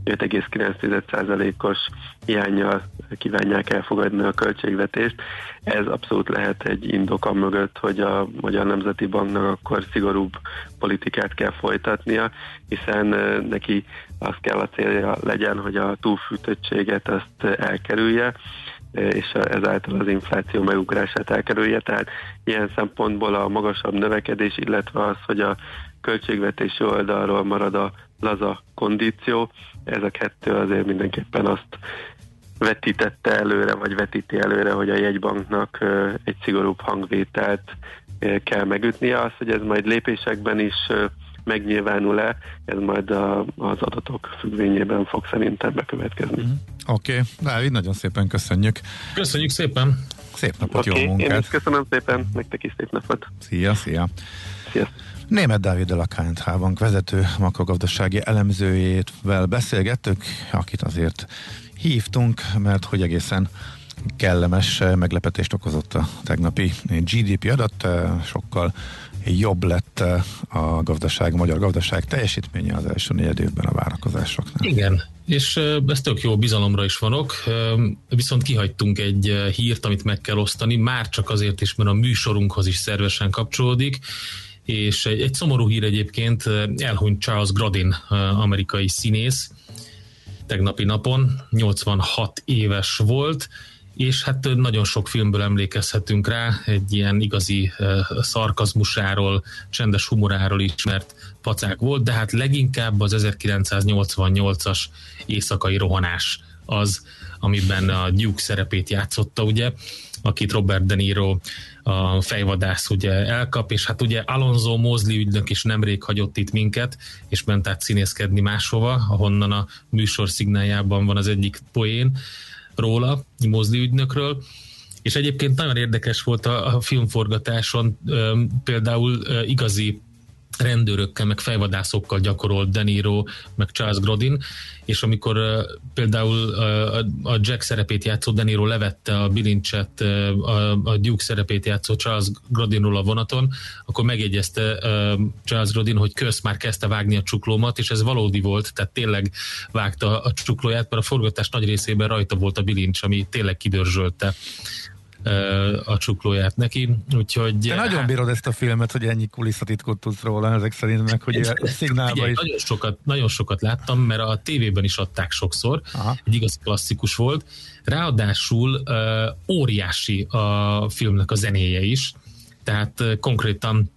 5,9%-os hiányjal kívánják elfogadni a költségvetést. Ez abszolút lehet egy indok mögött, hogy a Magyar Nemzeti Banknak akkor szigorúbb politikát kell folytatnia, hiszen neki az kell a célja legyen, hogy a túlfűtöttséget azt elkerülje, és ezáltal az infláció megugrását elkerülje. Tehát ilyen szempontból a magasabb növekedés, illetve az, hogy a költségvetési oldalról marad a laza kondíció, ez a kettő azért mindenképpen azt vetítette előre, vagy vetíti előre, hogy a jegybanknak egy szigorúbb hangvételt kell megütnie. Az, hogy ez majd lépésekben is megnyilvánul-e, ez majd a, az adatok függvényében fog szerintem bekövetkezni. Mm. Oké, okay. Dávid, nagyon szépen köszönjük. Köszönjük szépen. Szép napot, okay. jó munkát. Én is köszönöm szépen, nektek is szép napot. Szia, szia. Szia. Német Dávid a KNH Bank vezető makrogazdasági elemzőjével beszélgettük, akit azért hívtunk, mert hogy egészen kellemes meglepetést okozott a tegnapi GDP adat, sokkal jobb lett eh, a gazdaság, a magyar gazdaság teljesítménye az első negyed évben a várakozásoknál. Igen, és eh, ez tök jó bizalomra is vanok, eh, viszont kihagytunk egy hírt, amit meg kell osztani, már csak azért is, mert a műsorunkhoz is szervesen kapcsolódik, és egy, egy szomorú hír egyébként, elhunyt Charles Grodin, amerikai színész, tegnapi napon, 86 éves volt, és hát nagyon sok filmből emlékezhetünk rá, egy ilyen igazi szarkazmusáról, csendes humoráról ismert pacák volt, de hát leginkább az 1988-as éjszakai rohanás az, amiben a Duke szerepét játszotta, ugye, akit Robert De Niro a fejvadász ugye elkap, és hát ugye Alonso Mosley ügynök is nemrég hagyott itt minket, és ment át színészkedni máshova, ahonnan a műsor szignáljában van az egyik poén róla, Mosley ügynökről, és egyébként nagyon érdekes volt a, a filmforgatáson, például igazi rendőrökkel, meg fejvadászokkal gyakorolt De Niro, meg Charles Grodin, és amikor például a Jack szerepét játszó De Niro levette a bilincset, a, Duke szerepét játszó Charles Grodinról a vonaton, akkor megjegyezte Charles Grodin, hogy kösz már kezdte vágni a csuklómat, és ez valódi volt, tehát tényleg vágta a csuklóját, mert a forgatás nagy részében rajta volt a bilincs, ami tényleg kidörzsölte a csuklóját neki, úgyhogy... Te nagyon bírod ezt a filmet, hogy ennyi kulisszatitkot tudsz róla, ezek szerint meg, hogy a szignálba is... Nagyon sokat, nagyon sokat láttam, mert a tévében is adták sokszor, Aha. egy igaz klasszikus volt, ráadásul óriási a filmnek a zenéje is, tehát konkrétan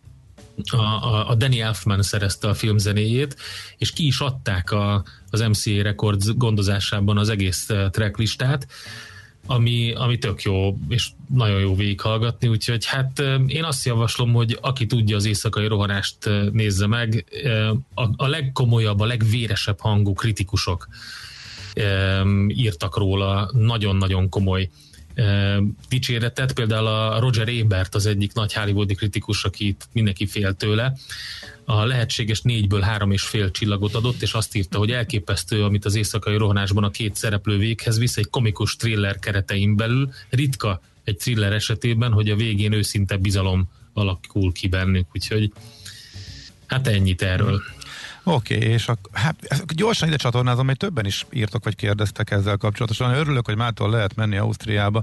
a, a, a Danny Elfman szerezte a film zenéjét, és ki is adták a, az MCA Records gondozásában az egész tracklistát, ami, ami tök jó, és nagyon jó végighallgatni, úgyhogy hát én azt javaslom, hogy aki tudja az éjszakai rohanást nézze meg, a, a legkomolyabb, a legvéresebb hangú kritikusok írtak róla. Nagyon-nagyon komoly dicséretet, például a Roger Ebert az egyik nagy hollywoodi kritikus, akit mindenki fél tőle, a lehetséges négyből három és fél csillagot adott, és azt írta, hogy elképesztő, amit az éjszakai rohanásban a két szereplő véghez visz egy komikus thriller keretein belül. Ritka egy thriller esetében, hogy a végén őszinte bizalom alakul ki bennük, úgyhogy hát ennyit erről. Oké, okay, és ak- hát gyorsan ide csatornázom, mert többen is írtak vagy kérdeztek ezzel kapcsolatosan. Örülök, hogy mától lehet menni Ausztriába,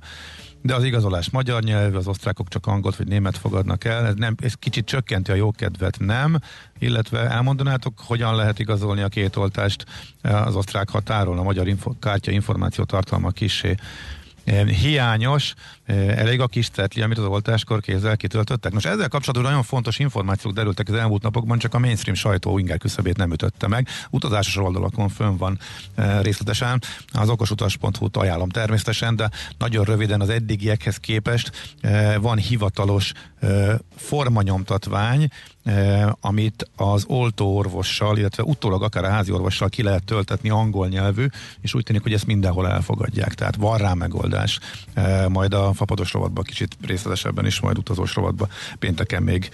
de az igazolás magyar nyelvű, az osztrákok csak angolt vagy német fogadnak el. Ez, nem, ez kicsit csökkenti a jókedvet, nem? Illetve elmondanátok, hogyan lehet igazolni a két oltást az osztrák határon, a magyar info, kártya információ tartalma kisé hiányos, elég a kis cetli, amit az oltáskor kézzel kitöltöttek. Most ezzel kapcsolatban nagyon fontos információk derültek az elmúlt napokban, csak a mainstream sajtó inger küszöbét nem ütötte meg. Utazásos oldalakon fönn van részletesen, az okosutas.hu-t ajánlom természetesen, de nagyon röviden az eddigiekhez képest van hivatalos formanyomtatvány, amit az oltóorvossal, illetve utólag akár a házi orvossal ki lehet töltetni angol nyelvű, és úgy tűnik, hogy ezt mindenhol elfogadják. Tehát van rá megoldás. Majd a fapados rovatba kicsit részletesebben is, majd utazós rovatba pénteken még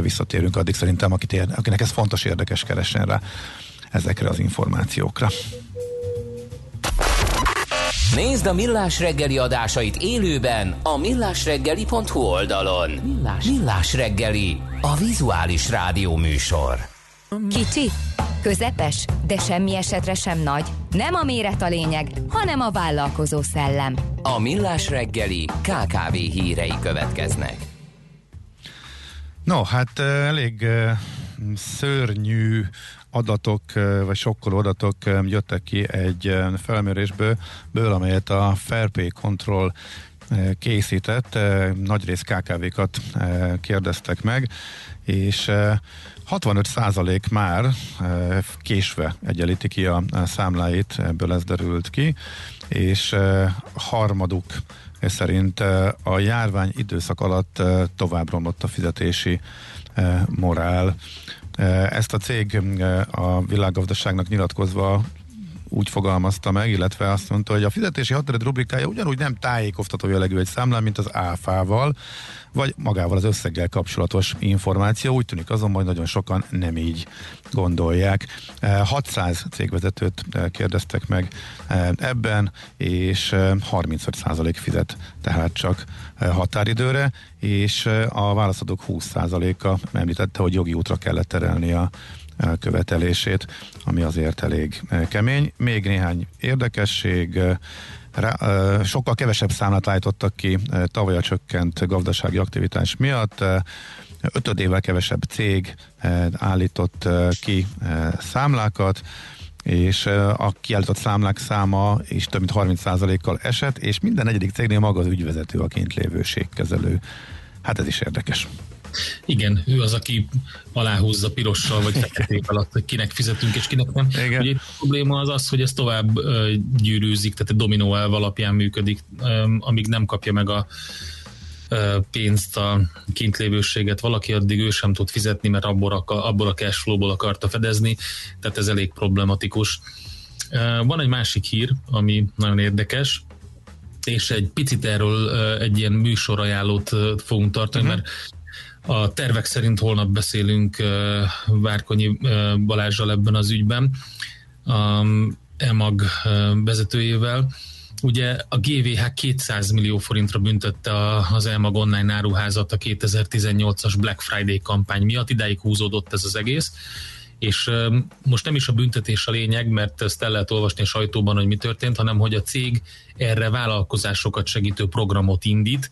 visszatérünk. Addig szerintem, akit ér, akinek ez fontos, érdekes, keressen rá ezekre az információkra. Nézd a Millás reggeli adásait élőben a millásreggeli.hu oldalon. Millás, Millás reggeli, a vizuális rádió műsor. Kicsi, közepes, de semmi esetre sem nagy. Nem a méret a lényeg, hanem a vállalkozó szellem. A Millás reggeli KKV hírei következnek. No, hát elég szörnyű adatok, vagy sokkoló adatok jöttek ki egy felmérésből, ből, amelyet a Fairpay Control készített, nagyrészt KKV-kat kérdeztek meg, és 65% már késve egyenlíti ki a számláit, ebből ez derült ki, és harmaduk szerint a járvány időszak alatt tovább romlott a fizetési morál. Ezt a cég a világgazdaságnak nyilatkozva úgy fogalmazta meg, illetve azt mondta, hogy a fizetési határed rubrikája ugyanúgy nem tájékoztató jellegű egy számlán, mint az áfával, vagy magával az összeggel kapcsolatos információ. Úgy tűnik azonban, hogy nagyon sokan nem így gondolják. 600 cégvezetőt kérdeztek meg ebben, és 35% fizet tehát csak határidőre, és a válaszadók 20%-a említette, hogy jogi útra kellett terelni a követelését, ami azért elég kemény. Még néhány érdekesség, Rá, sokkal kevesebb számlát állítottak ki tavaly a csökkent gazdasági aktivitás miatt. ötödével kevesebb cég állított ki számlákat, és a kiállított számlák száma is több mint 30%-kal esett, és minden negyedik cégnél maga az ügyvezető a kint lévőségkezelő. Hát ez is érdekes. Igen, ő az, aki aláhúzza pirossal vagy feketék alatt, hogy kinek fizetünk és kinek nem. Igen. Ugye a probléma az az, hogy ez tovább gyűrűzik, tehát egy dominó elv alapján működik, amíg nem kapja meg a pénzt, a kintlévőséget valaki, addig ő sem tud fizetni, mert abból a, abból a cashflow-ból akarta fedezni, tehát ez elég problematikus. Van egy másik hír, ami nagyon érdekes, és egy picit erről egy ilyen műsorajánlót fogunk tartani, uh-huh. mert a tervek szerint holnap beszélünk Várkonyi Balázsral ebben az ügyben, a EMAG vezetőjével, Ugye a GVH 200 millió forintra büntette az Elmag online áruházat a 2018-as Black Friday kampány miatt, idáig húzódott ez az egész, és most nem is a büntetés a lényeg, mert ezt el lehet olvasni a sajtóban, hogy mi történt, hanem hogy a cég erre vállalkozásokat segítő programot indít,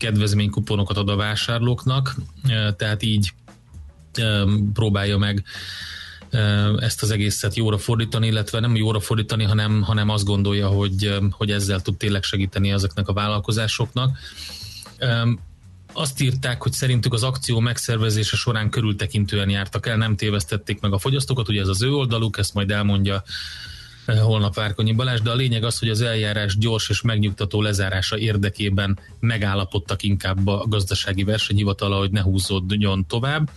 kedvezménykuponokat ad a vásárlóknak, tehát így próbálja meg ezt az egészet jóra fordítani, illetve nem jóra fordítani, hanem, hanem azt gondolja, hogy, hogy ezzel tud tényleg segíteni ezeknek a vállalkozásoknak. Azt írták, hogy szerintük az akció megszervezése során körültekintően jártak el, nem tévesztették meg a fogyasztókat, ugye ez az ő oldaluk, ezt majd elmondja holnap Várkonyi Balázs, de a lényeg az, hogy az eljárás gyors és megnyugtató lezárása érdekében megállapodtak inkább a gazdasági versenyhivatala, hogy ne húzódjon tovább.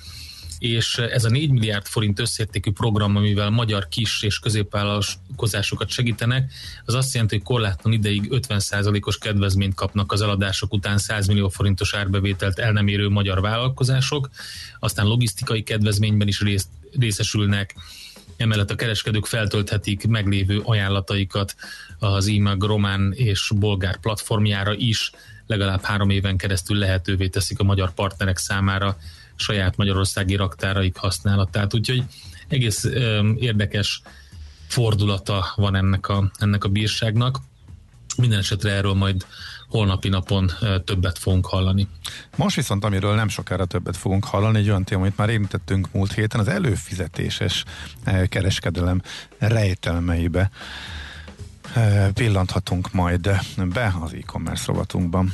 És ez a 4 milliárd forint összértékű program, amivel magyar kis és középvállalkozásokat segítenek, az azt jelenti, hogy korlátlan ideig 50%-os kedvezményt kapnak az eladások után 100 millió forintos árbevételt el nem érő magyar vállalkozások, aztán logisztikai kedvezményben is részt, részesülnek, Emellett a kereskedők feltölthetik meglévő ajánlataikat az IMAG román és bolgár platformjára is, legalább három éven keresztül lehetővé teszik a magyar partnerek számára saját magyarországi raktáraik használatát. Úgyhogy egész érdekes fordulata van ennek a, ennek a bírságnak. Minden esetre erről majd holnapi napon többet fogunk hallani. Most viszont, amiről nem sokára többet fogunk hallani, egy olyan téma, amit már érintettünk múlt héten, az előfizetéses kereskedelem rejtelmeibe pillanthatunk majd be az e-commerce rovatunkban.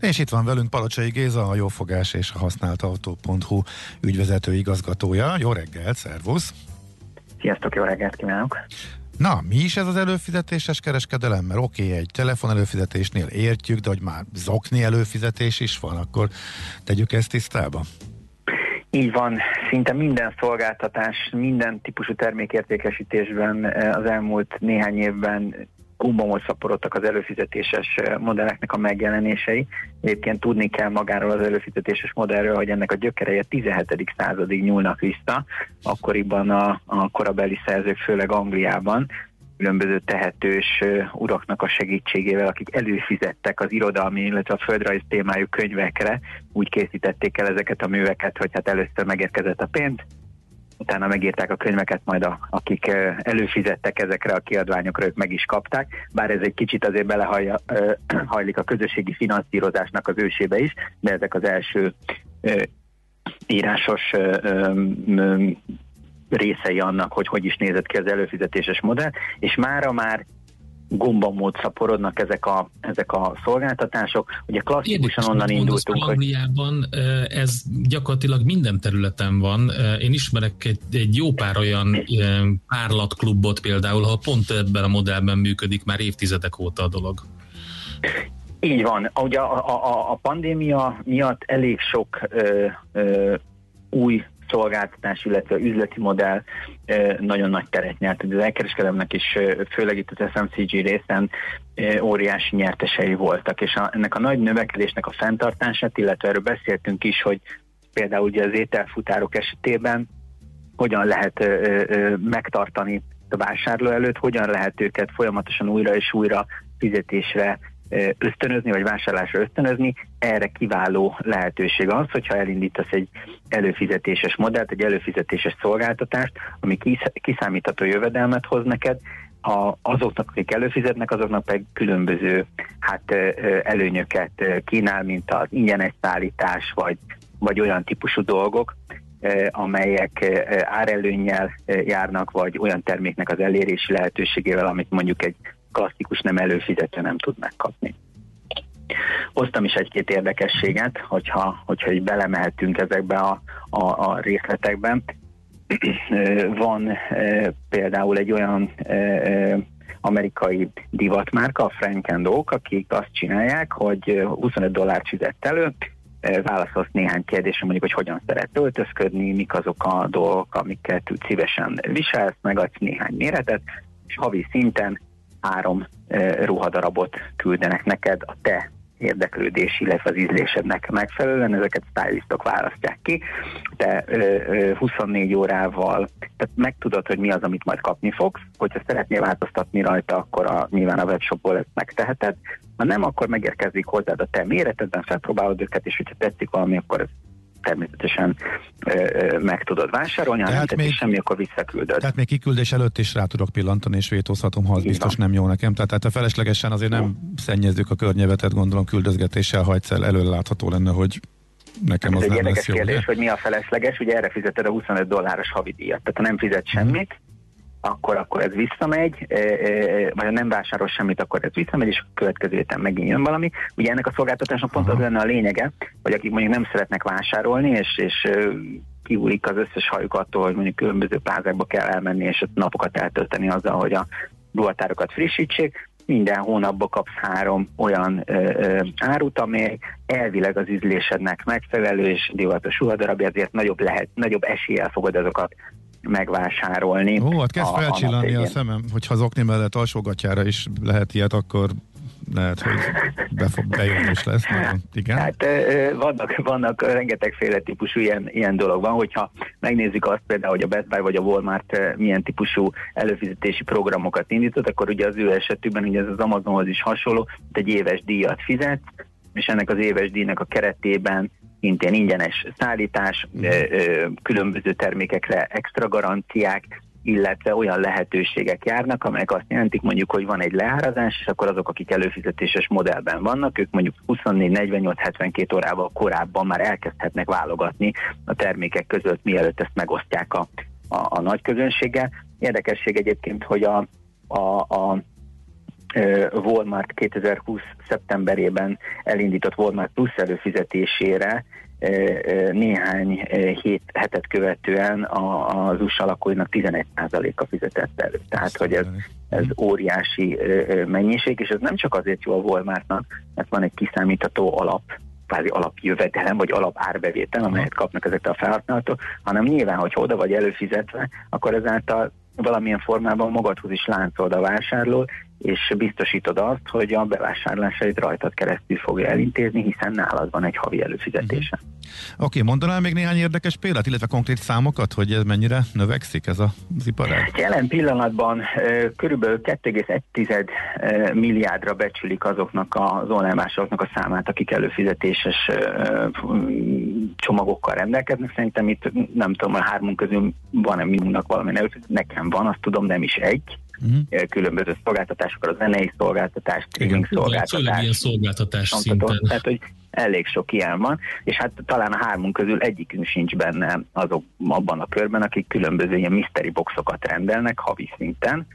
És itt van velünk Palocsai Géza, a Jófogás és a Használt Autó.hu ügyvezető igazgatója. Jó reggelt, szervusz! Sziasztok, jó reggelt kívánok! Na, mi is ez az előfizetéses kereskedelem? Mert oké, okay, egy telefon előfizetésnél értjük, de hogy már zokni előfizetés is van, akkor tegyük ezt tisztába. Így van, szinte minden szolgáltatás, minden típusú termékértékesítésben eh, az elmúlt néhány évben gumbamot szaporodtak az előfizetéses modelleknek a megjelenései. Egyébként tudni kell magáról az előfizetéses modellről, hogy ennek a gyökereje 17. századig nyúlnak vissza, akkoriban a, a korabeli szerzők, főleg Angliában, különböző tehetős uraknak a segítségével, akik előfizettek az irodalmi, illetve a földrajz témájú könyvekre, úgy készítették el ezeket a műveket, hogy hát először megérkezett a pénz, utána megírták a könyveket, majd a, akik előfizettek ezekre a kiadványokra, ők meg is kapták, bár ez egy kicsit azért belehajlik a közösségi finanszírozásnak az ősébe is, de ezek az első írásos részei annak, hogy hogy is nézett ki az előfizetéses modell, és mára már gombamód szaporodnak ezek a, ezek a szolgáltatások. Ugye klasszikusan Érdekes, onnan indultunk. Hogy... Angliában ez gyakorlatilag minden területen van. Én ismerek egy, egy jó pár olyan párlatklubot például, ahol pont ebben a modellben működik már évtizedek óta a dolog. Így van. Ugye a, a, a pandémia miatt elég sok ö, ö, új szolgáltatás, illetve üzleti modell nagyon nagy teret nyert. Az elkereskedelemnek is, főleg itt az FMCG részen óriási nyertesei voltak, és a, ennek a nagy növekedésnek a fenntartását, illetve erről beszéltünk is, hogy például ugye az ételfutárok esetében hogyan lehet ö, ö, megtartani a vásárló előtt, hogyan lehet őket folyamatosan újra és újra fizetésre ösztönözni, vagy vásárlásra ösztönözni, erre kiváló lehetőség az, hogyha elindítasz egy előfizetéses modellt, egy előfizetéses szolgáltatást, ami kiszámítható jövedelmet hoz neked, a, azoknak, akik előfizetnek, azoknak pedig különböző hát, előnyöket kínál, mint az ingyenes szállítás, vagy, vagy olyan típusú dolgok, amelyek árelőnnyel járnak, vagy olyan terméknek az elérési lehetőségével, amit mondjuk egy klasszikus nem előfizető nem tud megkapni. Hoztam is egy-két érdekességet, hogyha, hogyha így belemehetünk ezekbe a, a, a részletekben. Van például egy olyan amerikai divatmárka, a Frank Oak, akik azt csinálják, hogy 25 dollárt fizet elő, válaszolsz néhány kérdésre, mondjuk, hogy hogyan szeret öltözködni, mik azok a dolgok, amiket szívesen viselsz, megadsz néhány méretet, és havi szinten három ruhadarabot küldenek neked a te érdeklődés, illetve az ízlésednek megfelelően, ezeket stylistok választják ki. Te ö, ö, 24 órával, tehát megtudod, hogy mi az, amit majd kapni fogsz, hogyha szeretnél változtatni rajta, akkor a, nyilván a webshopból ezt megteheted, ha nem, akkor megérkezik hozzád a te méretedben, felpróbálod őket, és hogyha tetszik valami, akkor ez természetesen meg tudod vásárolni, ha nem még, semmi, akkor visszaküldöd. Tehát még kiküldés előtt is rá tudok pillantani, és vétózhatom, ha az Igen. biztos nem jó nekem. Tehát, tehát a feleslegesen azért nem szennyezők a környezetet, gondolom küldözgetéssel hajtszel előlátható lenne, hogy nekem az Ez egy érdekes jó, kérdés, ugye? hogy mi a felesleges, ugye erre fizeted a 25 dolláros havidíjat, tehát ha nem fizet semmit, hmm akkor, akkor ez visszamegy, vagy ha nem vásárol semmit, akkor ez visszamegy, és a következő héten megint jön valami. Ugye ennek a szolgáltatásnak pont az lenne a lényege, hogy akik mondjuk nem szeretnek vásárolni, és, és kihúlik az összes hajuk attól, hogy mondjuk különböző plázákba kell elmenni, és ott napokat eltölteni azzal, hogy a ruhatárokat frissítsék, minden hónapban kapsz három olyan ö, ö, árut, amely elvileg az ízlésednek megfelelő és divatos ruhadarabja, ezért nagyobb, lehet, nagyobb eséllyel fogod azokat megvásárolni. Ó, hát kezd felcsillanni a, a szemem, hogyha az okni mellett alsógatjára is lehet ilyet, akkor lehet, hogy bejön is lesz. Nagyon. Igen. Hát vannak, vannak rengetegféle típusú ilyen, ilyen dolog van, hogyha megnézzük azt például, hogy a Best Buy vagy a Walmart milyen típusú előfizetési programokat indított, akkor ugye az ő esetükben ugye ez az Amazonhoz is hasonló, egy éves díjat fizet, és ennek az éves díjnak a keretében szintén ingyenes szállítás, mhm. különböző termékekre extra garanciák, illetve olyan lehetőségek járnak, amelyek azt jelentik mondjuk, hogy van egy leárazás, és akkor azok, akik előfizetéses modellben vannak, ők mondjuk 24, 48, 72 órával korábban már elkezdhetnek válogatni a termékek között, mielőtt ezt megosztják a, a, a nagy közönséggel. Érdekesség egyébként, hogy a, a, a Walmart 2020. szeptemberében elindított Walmart Plus előfizetésére néhány hét, hetet követően az USA lakóinak 11%-a fizetett elő. Tehát, hogy ez, ez óriási mennyiség, és ez nem csak azért jó a Walmartnak, mert van egy kiszámítható alap, kvázi alapjövedelem, vagy alap árbevétel, amelyet kapnak ezek a felhasználók, hanem nyilván, hogyha oda vagy előfizetve, akkor ezáltal valamilyen formában magadhoz is láncolod a vásárló, és biztosítod azt, hogy a bevásárlásait rajtad keresztül fogja elintézni, hiszen nálad van egy havi előfizetése. Uh-huh. Oké, okay, mondanál még néhány érdekes példát, illetve konkrét számokat, hogy ez mennyire növekszik ez a, az iparág? Jelen pillanatban körülbelül 2,1 milliárdra becsülik azoknak az online vásárlóknak a számát, akik előfizetéses csomagokkal rendelkeznek. Szerintem itt nem tudom, a hármunk közül van-e minunknak valami előfizetés. Nekem van, azt tudom, nem is egy uh-huh. különböző szolgáltatásokkal, a zenei szolgáltatás, streaming szolgáltatás. Főleg ilyen szolgáltatás szinten. Tehát, hogy elég sok ilyen van, és hát talán a hármunk közül egyikünk sincs benne azok abban a körben, akik különböző ilyen mystery boxokat rendelnek havi szinten,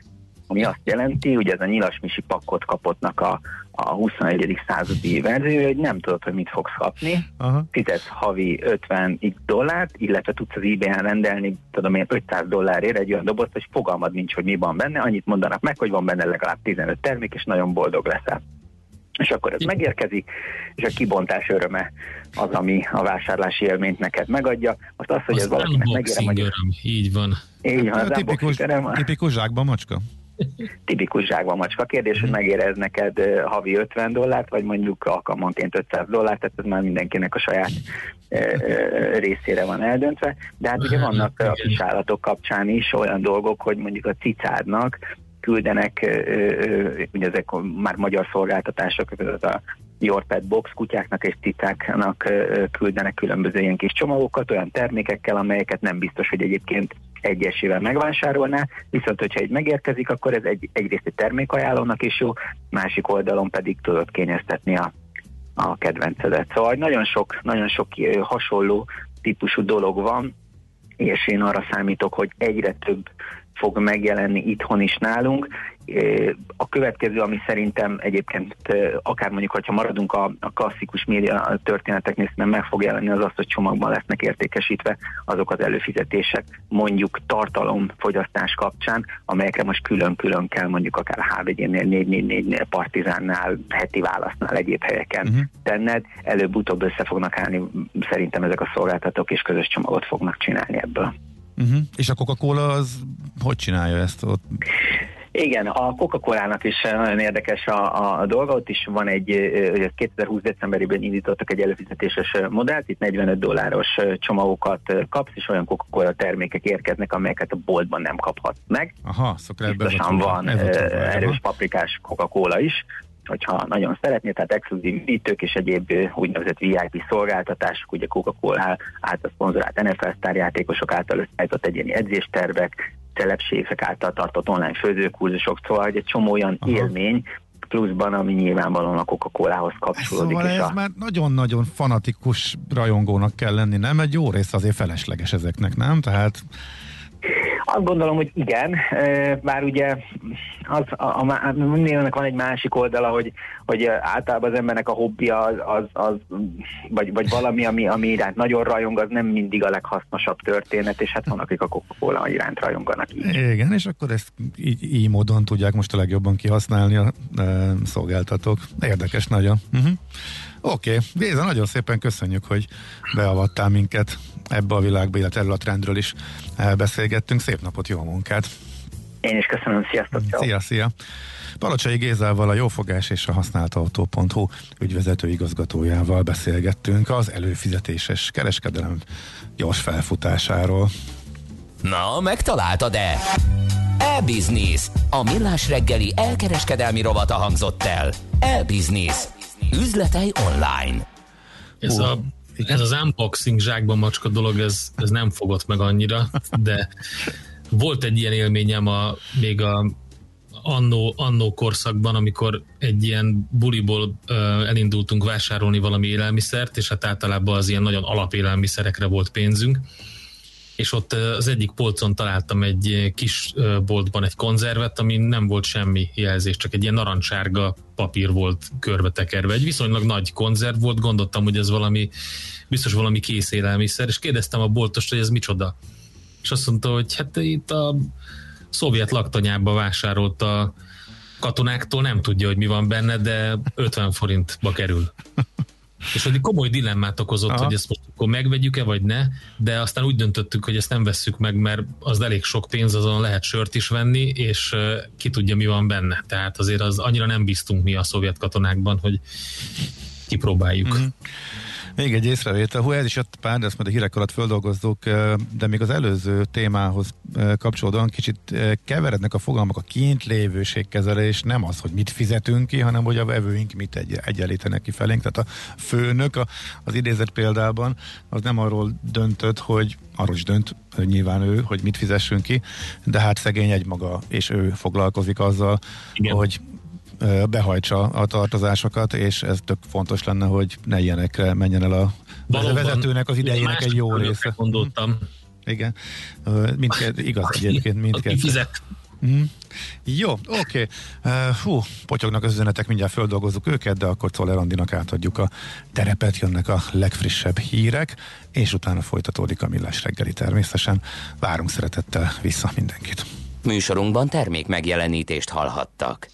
ami azt jelenti, hogy ez a nyilas misi pakkot kapottnak a, a 21. századi verzió, hogy nem tudod, hogy mit fogsz kapni. Aha. Fizetsz havi 50 x dollárt, illetve tudsz az ebay-en rendelni, tudom én, 500 dollárért egy olyan dobozt, hogy fogalmad nincs, hogy mi van benne, annyit mondanak meg, hogy van benne legalább 15 termék, és nagyon boldog leszel. És akkor ez megérkezik, és a kibontás öröme az, ami a vásárlási élményt neked megadja. Azt az, hogy az ez valakinek megérem, hogy... Öröm. Így van. Így van, tipikus, tipikus zsákban macska? Tipikus zsákba macska kérdés, hogy megér ez neked havi 50 dollárt, vagy mondjuk alkalmanként 500 dollárt, tehát ez már mindenkinek a saját részére van eldöntve. De hát ugye vannak a kisállatok kapcsán is olyan dolgok, hogy mondjuk a cicádnak küldenek, ugye ezek már magyar szolgáltatások, között a Your Box kutyáknak és cicáknak küldenek különböző ilyen kis csomagokat, olyan termékekkel, amelyeket nem biztos, hogy egyébként egyesével megvásárolná, viszont hogyha egy megérkezik, akkor ez egy, egyrészt egy termékajánlónak is jó, másik oldalon pedig tudod kényeztetni a, a kedvencedet. Szóval nagyon sok, nagyon sok hasonló típusú dolog van, és én arra számítok, hogy egyre több fog megjelenni itthon is nálunk. A következő, ami szerintem egyébként akár mondjuk, hogyha maradunk a, a klasszikus média történeteknél, nem meg fog jelenni az az, hogy csomagban lesznek értékesítve azok az előfizetések mondjuk tartalomfogyasztás kapcsán, amelyekre most külön-külön kell mondjuk akár a HVG-nél, 444-nél, Partizánnál, heti válasznál, egyéb helyeken uh-huh. tenned. Előbb-utóbb össze fognak állni szerintem ezek a szolgáltatók, és közös csomagot fognak csinálni ebből. Uh-huh. És a Coca-Cola az hogy csinálja ezt ott? Igen, a Coca-Cola-nak is nagyon érdekes a, a dolga, ott is van egy, hogy 2020 decemberében indítottak egy előfizetéses modellt, itt 45 dolláros csomagokat kapsz, és olyan Coca-Cola termékek érkeznek, amelyeket a boltban nem kaphatsz meg. Aha, szóval Biztosan van erős paprikás Coca-Cola is, hogyha nagyon szeretné, tehát exkluzív üdítők és egyéb úgynevezett VIP szolgáltatások, ugye Coca-Cola által szponzorált NFL sztárjátékosok által összeállított egyéni edzéstervek, telepségek által tartott online főzőkurzusok, szóval egy csomó olyan Aha. élmény, pluszban, ami nyilvánvalóan a Coca-Colához kapcsolódik. Szóval ez a... már nagyon-nagyon fanatikus rajongónak kell lenni, nem? Egy jó rész azért felesleges ezeknek, nem? Tehát azt gondolom, hogy igen, bár ugye az, a, a, a, van egy másik oldala, hogy, hogy általában az embernek a hobbija az, az, az vagy, vagy valami, ami, ami iránt nagyon rajong, az nem mindig a leghasznosabb történet, és hát van, akik a Coca-Cola iránt rajonganak így. Igen, és akkor ezt így, így módon tudják most a legjobban kihasználni a e, szolgáltatók. Érdekes nagyon. Uh-huh. Oké, okay. Géza, nagyon szépen köszönjük, hogy beavattál minket ebbe a világba, illetve erről a trendről is beszélgettünk. Szép napot, jó munkát! Én is köszönöm, sziasztok! Szia, szia! Palocsai Gézával, a Jófogás és a Használtautó.hu ügyvezető igazgatójával beszélgettünk az előfizetéses kereskedelem gyors felfutásáról. Na, megtaláltad-e? E-Business. A millás reggeli elkereskedelmi rovata hangzott el. E-Business. Üzletei online. Ez a ez az unboxing zsákban macska dolog, ez, ez nem fogott meg annyira, de volt egy ilyen élményem a, még a annó, annó korszakban, amikor egy ilyen buliból uh, elindultunk vásárolni valami élelmiszert, és hát általában az ilyen nagyon alapélelmiszerekre volt pénzünk, és ott az egyik polcon találtam egy kis boltban egy konzervet, ami nem volt semmi jelzés, csak egy ilyen narancsárga papír volt körbe tekerve. Egy viszonylag nagy konzerv volt, gondoltam, hogy ez valami, biztos valami kész élelmiszer, és kérdeztem a boltost, hogy ez micsoda. És azt mondta, hogy hát itt a szovjet laktanyába vásárolt a katonáktól, nem tudja, hogy mi van benne, de 50 forintba kerül. És hogy komoly dilemmát okozott, Aha. hogy ezt most akkor megvegyük-e, vagy ne, de aztán úgy döntöttük, hogy ezt nem vesszük meg, mert az elég sok pénz, azon lehet sört is venni, és ki tudja, mi van benne. Tehát azért az annyira nem bíztunk mi a szovjet katonákban, hogy kipróbáljuk. Mm-hmm. Még egy észrevétel, hú, ez is jött pár, de ezt majd a hírek alatt földolgozzuk, de még az előző témához kapcsolódóan kicsit keverednek a fogalmak a kint lévőségkezelés, nem az, hogy mit fizetünk ki, hanem hogy a vevőink mit egy, egyenlítenek ki felénk. Tehát a főnök a, az idézet példában az nem arról döntött, hogy arról is dönt nyilván ő, hogy mit fizessünk ki, de hát szegény egymaga, és ő foglalkozik azzal, Igen. hogy behajtsa a tartozásokat, és ez tök fontos lenne, hogy ne ilyenekre menjen el a Valóban, vezetőnek az idejének egy jó része. Gondoltam. Igen, mindkét, igaz egyébként mindkét. fizet. Mm. Jó, oké. Okay. Uh, hú, potyognak az üzenetek, mindjárt földolgozzuk őket, de akkor Czoller Andinak átadjuk a terepet, jönnek a legfrissebb hírek, és utána folytatódik a millás reggeli természetesen. Várunk szeretettel vissza mindenkit. Műsorunkban termék megjelenítést hallhattak.